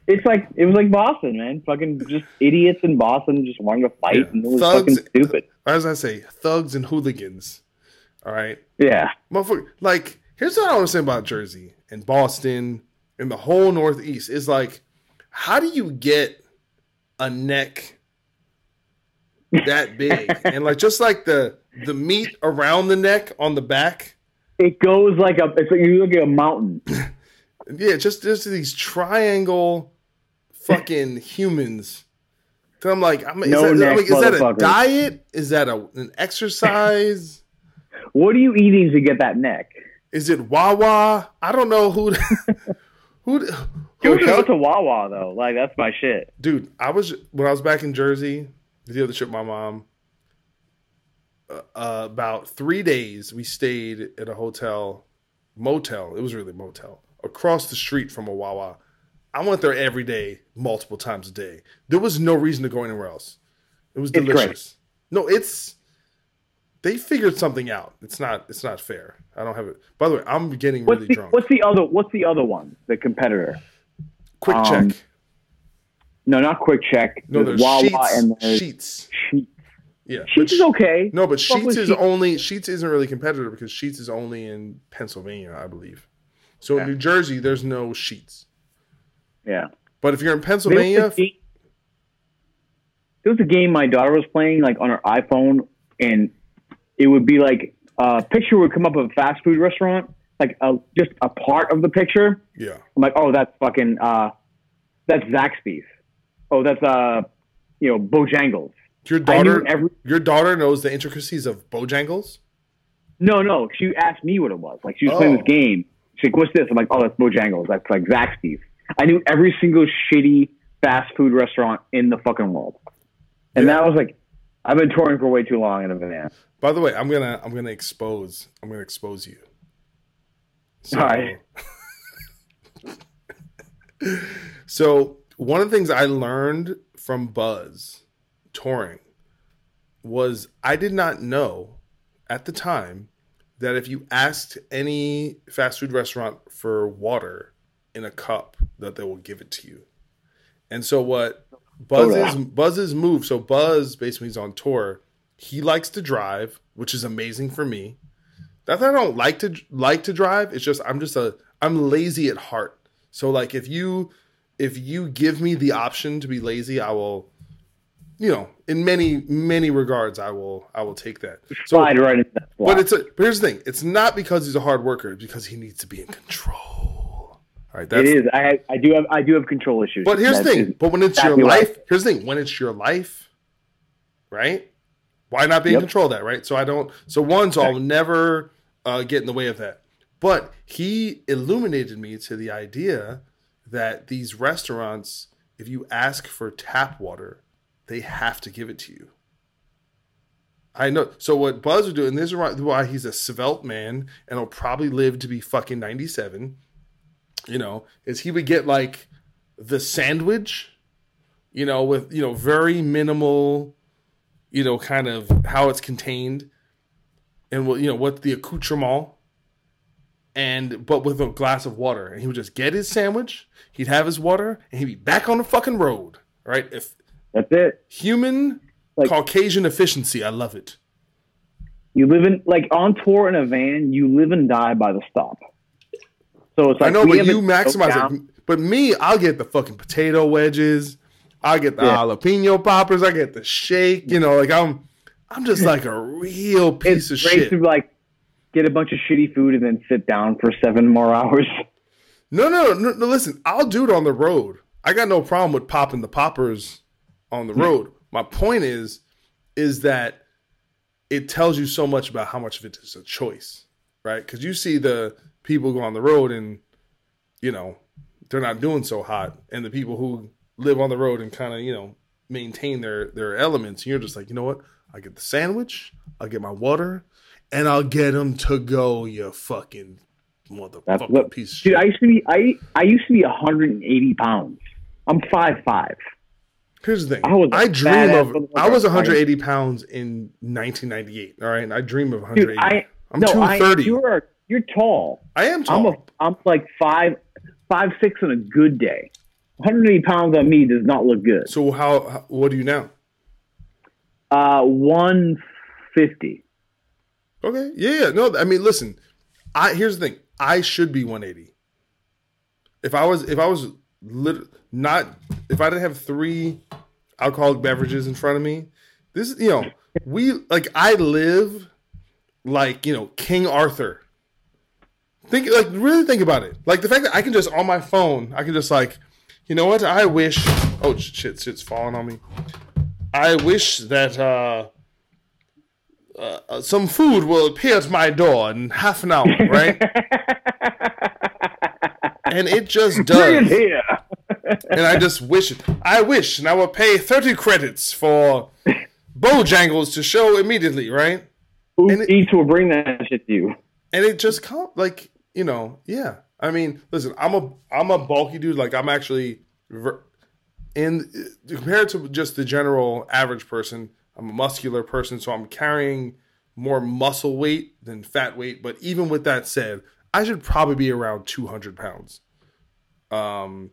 S5: It's like it was like Boston, man. Fucking just idiots in Boston just wanting to fight,
S1: Yeah.
S5: and it was
S1: Thugs-
S5: fucking stupid.
S1: As I say, thugs and hooligans. All right.
S5: Yeah,
S1: Motherfucker, like, here's what I want to say about Jersey and Boston and the whole Northeast is like, how do you get a neck that big? and like, just like the the meat around the neck on the back,
S5: it goes like a. It's like you look at a mountain.
S1: yeah, just just these triangle fucking humans. So I'm like, I'm, is,
S5: No
S1: that, like, is that a diet? Is that a, an exercise?
S5: What are you eating to get that neck?
S1: Is it Wawa? I don't know who. who,
S5: Yo,
S1: who
S5: shout
S1: does-
S5: out to Wawa though. Like that's my shit.
S1: dude i was when i was back in jersey the other trip my mom uh, uh, about three days we stayed at a hotel motel it was really a motel across the street from a wawa i went there every day multiple times a day there was no reason to go anywhere else it was
S5: It's
S1: delicious no it's they figured something out it's not it's not fair i don't have it by the way i'm getting
S5: What's
S1: really
S5: the
S1: drunk
S5: What's the other What's the other one? The competitor?
S1: quick
S5: um,
S1: check
S5: No, not Quick Check.
S1: no
S5: there's
S1: there's
S5: Wawa
S1: Sheetz
S5: and there's
S1: Sheetz
S5: Sheetz.
S1: yeah
S5: Sheetz is okay.
S1: No, but
S5: Sheetz
S1: is
S5: Sheetz.
S1: only Sheetz isn't really competitive because Sheetz is only in Pennsylvania, I believe. So in New Jersey, there's no Sheetz.
S5: Yeah.
S1: But if you're in Pennsylvania,
S5: there was a game my daughter was playing like on her iPhone, and it would be like a picture would come up of a fast food restaurant, like a, just a part of the picture.
S1: yeah,
S5: I'm like, oh, that's fucking, uh, that's Zaxby's. Oh, that's uh, you know, Bojangles.
S1: your daughter,
S5: every-
S1: your daughter knows the intricacies of Bojangles.
S5: No, no, she asked me what it was. Like she was playing
S1: Oh.
S5: this game. She's like, "What's this?" I'm like, "Oh, that's Bojangles. That's like Zaxby's." I knew every single shitty fast food restaurant in the fucking world, and
S1: Yeah.
S5: that was like, I've been touring for way too long in a van.
S1: By the way, I'm gonna I'm gonna expose I'm gonna expose you. So,
S5: All right.
S1: so one of the things I learned from Buz touring was I did not know at the time that if you asked any fast food restaurant for water in a cup, that they will give it to you. And so what Buz's Buz's move, so Buzz basically is on tour. He likes to drive, which is amazing for me. Not that I don't like to like to drive. It's just I'm just a I'm lazy at heart. So like if you if you give me the option to be lazy, I will you know, in many many regards I will I will take that. So
S5: Slide right into that.
S1: but it's a but here's the thing. It's not because he's a hard worker, it's because he needs to be in control. All right, that's
S5: is. I I do have I do have control issues.
S1: but here's the thing. But when it's your
S5: right.
S1: life, here's the thing. When it's your life, right? Why not be in
S5: Yep.
S1: control of that, right? So I don't. So one, so I'll never uh, get in the way of that. But he illuminated me to the idea that these restaurants, if you ask for tap water, they have to give it to you. I know. So what Buz would do, and this is why- why he's a svelte man, and he'll probably live to be fucking ninety-seven. You know, is he would get like the sandwich, you know, with you know very minimal, you know, kind of how it's contained, and what you know what the accoutrement, and but with a glass of water, and he would just get his sandwich, he'd have his water, and he'd be back on the fucking road, right? If
S5: That's it.
S1: human
S5: Like-
S1: Caucasian efficiency, I love it.
S5: You live in like on tour in a van. You live and die by the stop. So it's like
S1: I know, but you maximize
S5: down.
S1: it. But me, I'll get the fucking potato wedges. I get the
S5: Yeah.
S1: jalapeno poppers. I get the shake. You know, like I'm, I'm just like a real piece
S5: It's
S1: of
S5: great
S1: shit.
S5: to like get a bunch of shitty food and then sit down for seven more hours.
S1: No, no, no, no. Listen, I'll do it on the road. I got no problem with popping the poppers on the road. My point is, is that it tells you so much about how much of it is a choice, right? Because you see the people go on the road and, you know, they're not doing so hot, and the people who live on the road and kind of, you know, maintain their their elements. You're just like, you know what? I get the sandwich, I'll get my water, and I'll get them to go. You fucking motherfucking
S5: what,
S1: piece of
S5: dude.
S1: shit.
S5: I used to be I I used to be 180 pounds. I'm five five.
S1: Here's the thing.
S5: I was
S1: I dream of. I was 180 pounds in 1998. All right, and I dream of 180.
S5: Dude, I
S1: I'm
S5: no,
S1: two
S5: I, you're you're tall.
S1: I am tall.
S5: I'm a, I'm like five five six on a good day. 180 pounds on me does not look good.
S1: so how, how? What are you now?
S5: Uh, 150.
S1: Okay. Yeah. Yeah. No. I mean, listen. I here's the thing. I should be 180. If I was, if I was lit, not, if I didn't have three alcoholic beverages in front of me, this, you know, we like I live like you know King Arthur. Think like really think about it. Like the fact that I can just on my phone, I can just like, you know what? I wish. Oh shit! Shit's falling on me. I wish that. uh uh, some food will appear at my door in half an hour, right? and it just does.
S5: here.
S1: And I just wish it. I wish, and I will pay 30 credits for Bojangles to show immediately, right?
S5: Who eats will bring that shit to you?
S1: And it just come like, you know, yeah. I mean, listen, I'm a I'm a bulky dude. Like I'm actually in compared to just the general average person, I'm a muscular person, so I'm carrying more muscle weight than fat weight. But even with that said, I should probably be around 200 pounds, um,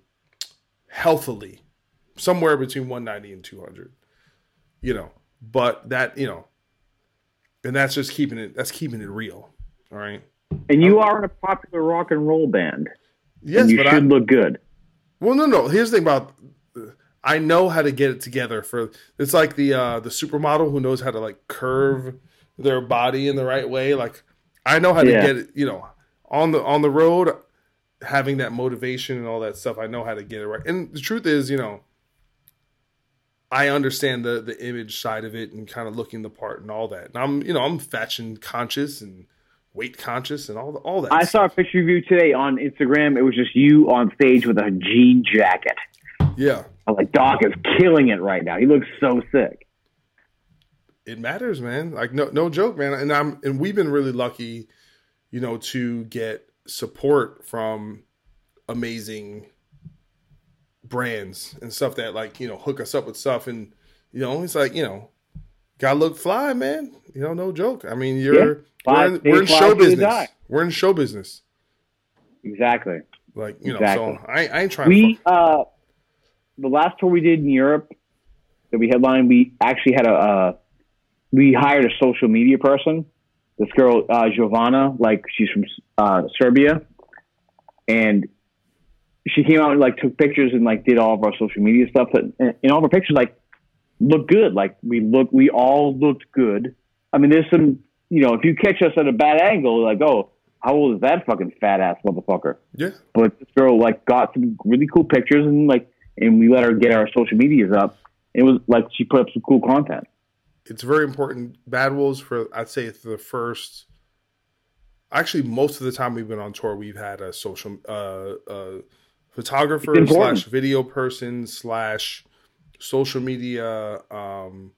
S1: healthily, somewhere between 190 and 200. You know, but that you know, and that's just keeping it. That's keeping it real. All right.
S5: And you are in a popular rock and roll band.
S1: Yes,
S5: and you
S1: but
S5: should
S1: I,
S5: look good.
S1: Well, no, no. Here's the thing about I know how to get it together for it's like the uh the supermodel who knows how to like curve their body in the right way. Like I know how to get it, you know, on the on the road having that motivation and all that stuff. I know how to get it right. And the truth is, you know, I understand the the image side of it and kind of looking the part and all that. And I'm, you know, I'm fashion conscious and weight conscious and all the, all that.
S5: I saw a picture of you today on Instagram. It was just you on stage with a jean jacket.
S1: yeah.
S5: I'm like, Doc is killing it right now. He looks so sick.
S1: it matters, man. Like no no joke, man. And I'm and we've been really lucky, you know, to get support from amazing brands and stuff that like, you know, hook us up with stuff and you know, it's like, you know, gotta look fly, man. You know, no joke. I mean you're
S5: Fly,
S1: we're in, we're in show business. We're in show business.
S5: Exactly.
S1: Like, you know,
S5: Exactly.
S1: so I, I ain't trying
S5: We
S1: to
S5: uh, the last tour we did in Europe that we headlined, we actually had a uh, we hired a social media person. This girl uh, Giovanna, like she's from uh, Serbia, and she came out and like took pictures and like did all of our social media stuff. But and all of our pictures like look good. Like we look, we all looked good. I mean, there's some, you know, if you catch us at a bad angle, like, oh, how old is that fucking fat ass motherfucker?
S1: Yeah.
S5: But this girl like got some really cool pictures and like, and we let her get our social medias up. It was like she put up some cool content.
S1: it's very important. Bad Wolves for I'd say the first. Actually, most of the time we've been on tour, we've had a social uh, uh, photographer slash video person slash social media, um,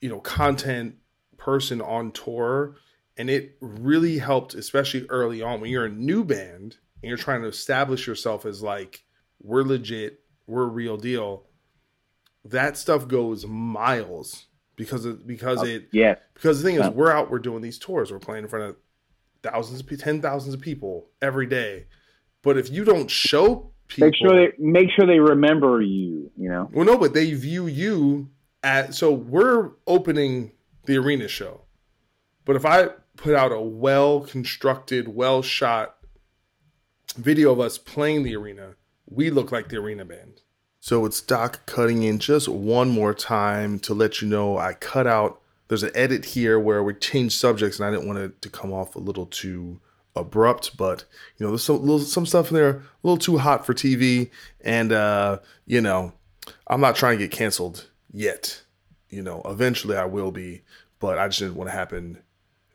S1: you know, content person on tour, and it really helped, especially early on when you're a new band and you're trying to establish yourself as like we're legit, we're a real deal. That stuff goes miles because it because it
S5: Yeah.
S1: because the thing is, we're out, we're doing these tours, we're playing in front of thousands, ten thousands of people every day. But if you don't show people,
S5: Make sure they make sure they remember you. You know.
S1: well, no, but they view you at. So we're opening the arena show, but if I put out a well constructed, well shot video of us playing the arena, we look like the arena band. So it's Doc cutting in just one more time to let you know I cut out. There's an edit here where we changed subjects, and I didn't want it to come off a little too abrupt. But you know, there's some little some stuff in there a little too hot for TV, and uh, you know, I'm not trying to get canceled yet. You know, eventually I will be, but I just didn't want to happen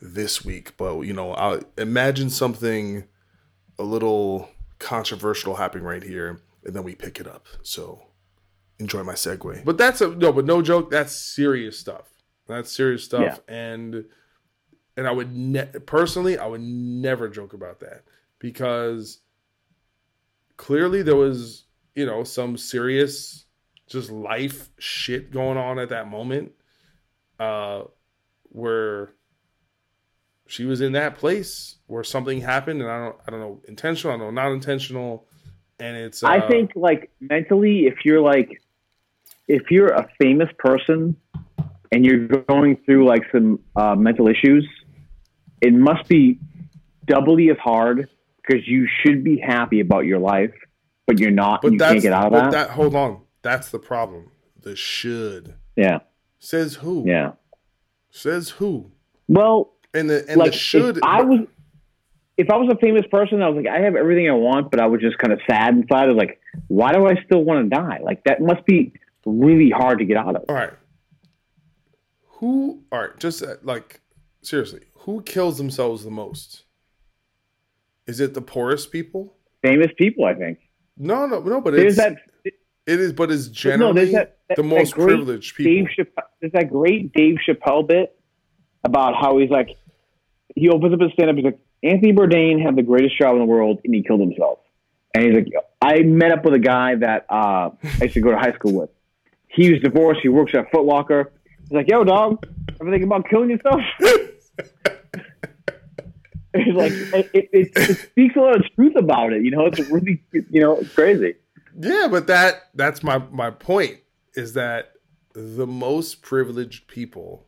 S1: this week. But you know, I imagine something a little controversial happening right here, and then we pick it up. So enjoy my segue. But that's a no, but no joke. That's serious stuff. That's serious stuff,
S5: Yeah.
S1: and and I would ne- personally, I would never joke about that because clearly there was you know some serious just life shit going on at that moment uh where she was in that place where something happened, and I don't, I don't know, intentional, I don't know, not intentional, and it's. Uh,
S5: I think like mentally, if you're like, if you're a famous person and you're going through like some uh, mental issues, it must be doubly as hard because you should be happy about your life, but you're not.
S1: but
S5: you
S1: that's
S5: can't get out of
S1: but
S5: that.
S1: Hold on, that's the problem. The should
S5: Yeah,
S1: says who?
S5: yeah.
S1: Says who?
S5: Well,
S1: And the and
S5: like
S1: the should.
S5: if I was, if I was a famous person, I was like, I have everything I want, but I was just kind of sad inside. I was like, why do I still want to die? Like that must be really hard to get out of.
S1: all right. Who? All right. Just uh, like seriously, who kills themselves the most? Is it the poorest people?
S5: Famous people, I think.
S1: No, no, no. But
S5: There's
S1: it's
S5: that.
S1: it is, but it's
S5: No,
S1: generally
S5: there's that, that
S1: the most privileged people.
S5: Dave Chappelle, there's that great Dave Chappelle bit about how he's like, he opens up his stand up. He's like, Anthony Bourdain had the greatest job in the world, and he killed himself. And he's like, I met up with a guy that uh, I used to go to high school with. He was divorced. He works at Foot Locker. He's like, Yo, dog, ever think about killing yourself? it's like it, it, it, speaks a lot of truth about it. You know, it's really, you know, it's crazy.
S1: Yeah, but that that's my my point is that the most privileged people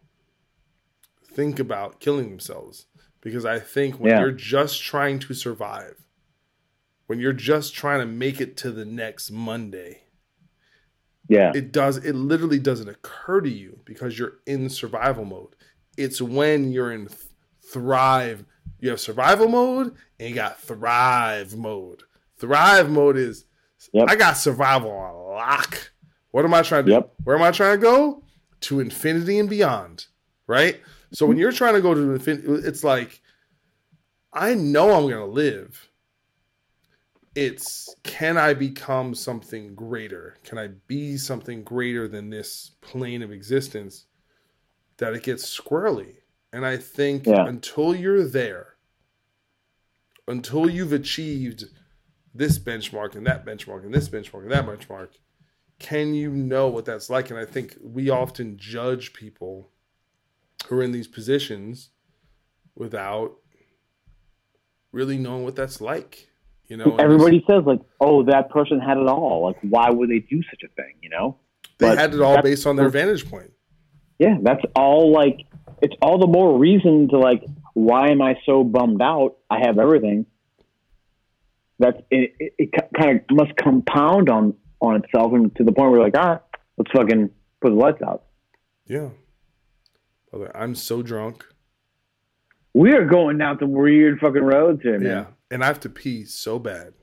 S1: think about killing themselves because I think when
S5: Yeah.
S1: you're just trying to survive, when you're just trying to make it to the next Monday,
S5: Yeah.
S1: it does it literally doesn't occur to you because you're in survival mode. It's when you're in thrive. You have survival mode and you got thrive mode. Thrive mode is
S5: Yep.
S1: I got survival on lock. What am I trying to do?
S5: Yep.
S1: Where am I trying to go? To infinity and beyond. Right? So when you're trying to go to infinity, it's like I know I'm gonna live. It's can I become something greater? Can I be something greater than this plane of existence that it gets squirrely? And I think
S5: Yeah.
S1: until you're there, until you've achieved this benchmark and that benchmark and this benchmark and that benchmark, can you know what that's like? And I think we often judge people who are in these positions without really knowing what that's like. You know,
S5: Everybody says like, "Oh, that person had it all. Like, why would they do such a thing?" You know?
S1: they
S5: but
S1: had it all based on their vantage point.
S5: Yeah, that's all. Like, it's all the more reason to like, why am I so bummed out? I have everything. That's it. It, it kind of must compound on on itself, and to the point where you're like, all right, let's fucking put the lights out.
S1: Yeah. I'm so drunk.
S5: We are going down some weird fucking roads here, man.
S1: Yeah. And I have to pee so bad.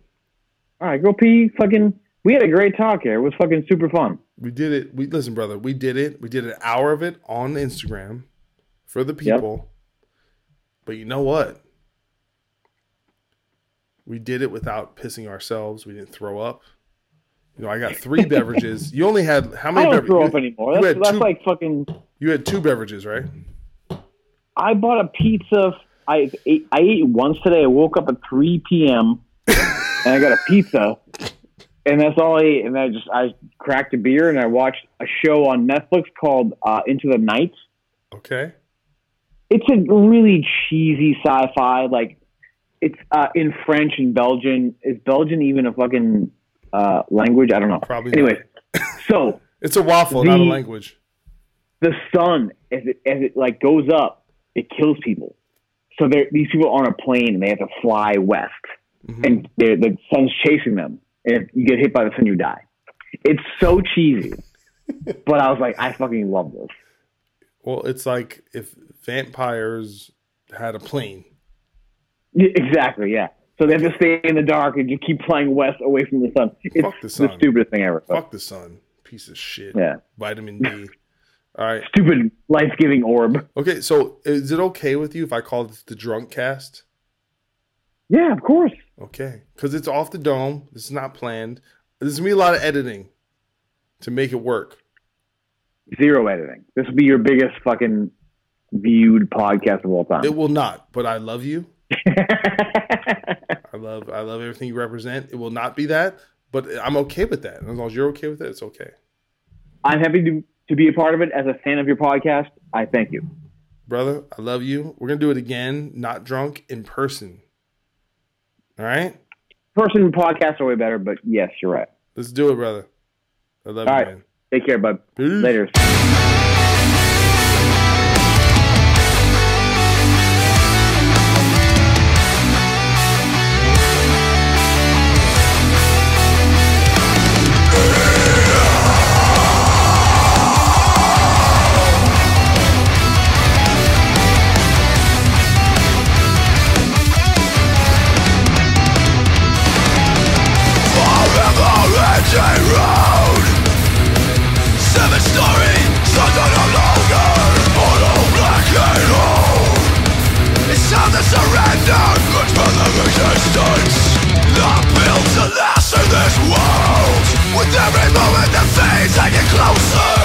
S5: All right, go pee. Fucking. We had a great talk here. It was fucking super fun.
S1: We did it. We listen, brother. We did it. We did an hour of it on Instagram for the people. But you know what? We did it without pissing ourselves. We didn't throw up. You know, I got three beverages. You only had how many?
S5: I don't
S1: bever-
S5: throw
S1: you-
S5: up anymore.
S1: You
S5: That's, that's
S1: two.
S5: like fucking.
S1: you had two beverages, right?
S5: I bought a pizza. I ate, I ate once today. I woke up at 3 p.m. and I got a pizza, and that's all I ate. And I just I cracked a beer and I watched a show on Netflix called uh, Into the Night.
S1: Okay.
S5: It's a really cheesy sci-fi. Like it's uh, in French and Belgian. Is Belgian even a fucking uh, language? I don't know.
S1: Probably
S5: Anyway, so
S1: It's a waffle, not a language.
S5: the sun as it as it like goes up, it kills people. So these people are on a plane and they have to fly west, and they're, the sun's chasing them. And if you get hit by the sun, you die. It's so cheesy, but I was like, I fucking love this.
S1: Well, it's like if vampires had a plane.
S5: Yeah, exactly, yeah. So they have to stay in the dark and just keep flying west away from the sun. It's
S1: Fuck the sun.
S5: the, stupidest thing ever.
S1: Fuck the sun. Piece of shit.
S5: Yeah.
S1: Vitamin D. All right.
S5: Stupid life giving orb.
S1: Okay, so is it okay with you if I call this the drunk cast?
S5: Yeah, of course.
S1: Okay. Because it's off the dome. This is not planned. There's to be a lot of editing to make it work.
S5: Zero editing. This will be your biggest fucking viewed podcast of all time.
S1: It will not, but I love you. I love I love everything you represent. It will not be that, but I'm okay with that. As long as you're okay with it, it's okay.
S5: I'm happy to, to be a part of it as a fan of your podcast. I thank you.
S1: brother. I love you. We're gonna do it again, not drunk, in person. All right.
S5: Person podcasts are way better, but yes, you're right.
S1: Let's do it, brother. I love
S5: All
S1: you,
S5: right.
S1: man.
S5: Take care, bud.
S1: Peace.
S5: Later.
S2: Get closer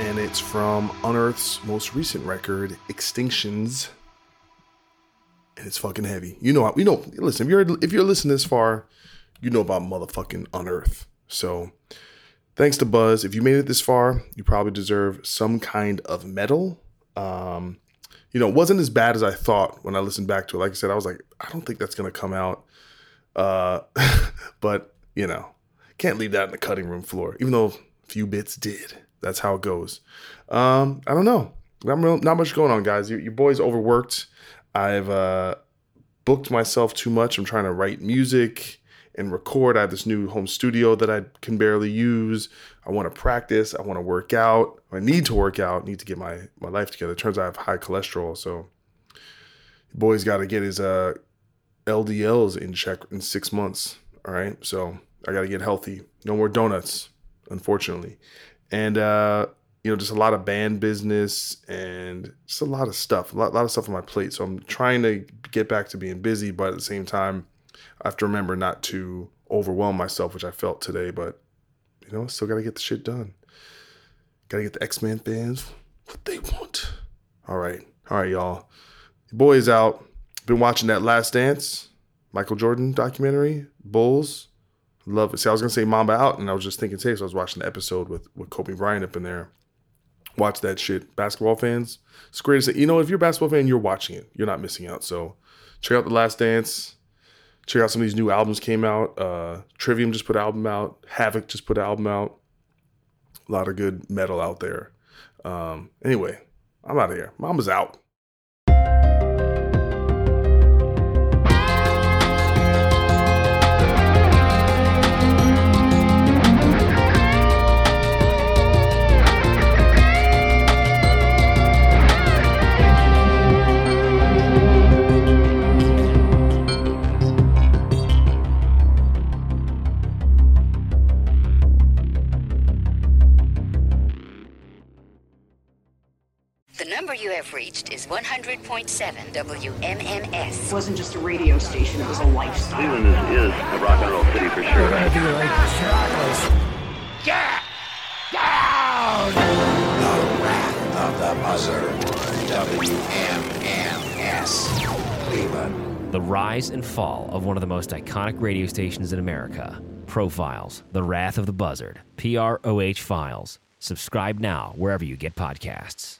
S2: and it's
S1: from Unearth's most recent record, Extinctions. And it's fucking heavy. You know, you know. Listen, if you're if you're listening this far, you know about motherfucking Unearth. So, thanks to Buz. If you made it this far, you probably deserve some kind of medal. Um, you know, it wasn't as bad as I thought when I listened back to it. Like I said, I was like, I don't think that's gonna come out. Uh, but you know, can't leave that in the cutting room floor, even though a few bits did. That's how it goes. Um, I don't know. Not, real, not much going on, guys. Your, your boy's overworked. I've uh, booked myself too much. I'm trying to write music and record. I have this new home studio that I can barely use. I want to practice. I want to work out. I need to work out. need to get my my life together. It turns out I have high cholesterol, so boy's got to get his uh, LDLs in check in six months. All right, so I got to get healthy. No more donuts, unfortunately. And uh, you know, just a lot of band business and just a lot of stuff, a lot, lot of stuff on my plate. So I'm trying to get back to being busy, but at the same time, I have to remember not to overwhelm myself, which I felt today. But you know, still got to get the shit done. Got to get the Ex-Man fans what they want. All right, all right, y'all. Boys out. Been watching that Last Dance, Michael Jordan documentary, Bulls. Love it. See, I was gonna say Mamba out, and I was just thinking today, so I was watching the episode with with Kobe Bryant up in there. Watch that shit, basketball fans. It's great to say. You know, if you're a basketball fan, you're watching it. You're not missing out. So check out the Last Dance. Check out some of these new albums came out. Uh, Trivium just put an album out. Havok just put an album out. A lot of good metal out there. Um, anyway, I'm out of here. Mama's out.
S7: 100.7 WMMS.
S8: It wasn't just a radio station, it was a lifestyle.
S9: Cleveland is, is a rock and roll city for sure.
S10: We're gonna be like
S11: Get down! The Wrath of the Buzzard. WMMS. Cleveland.
S12: The rise and fall of one of the most iconic radio stations in America. Profiles, The Wrath of the Buzzard, PROH Files. Subscribe now wherever you get podcasts.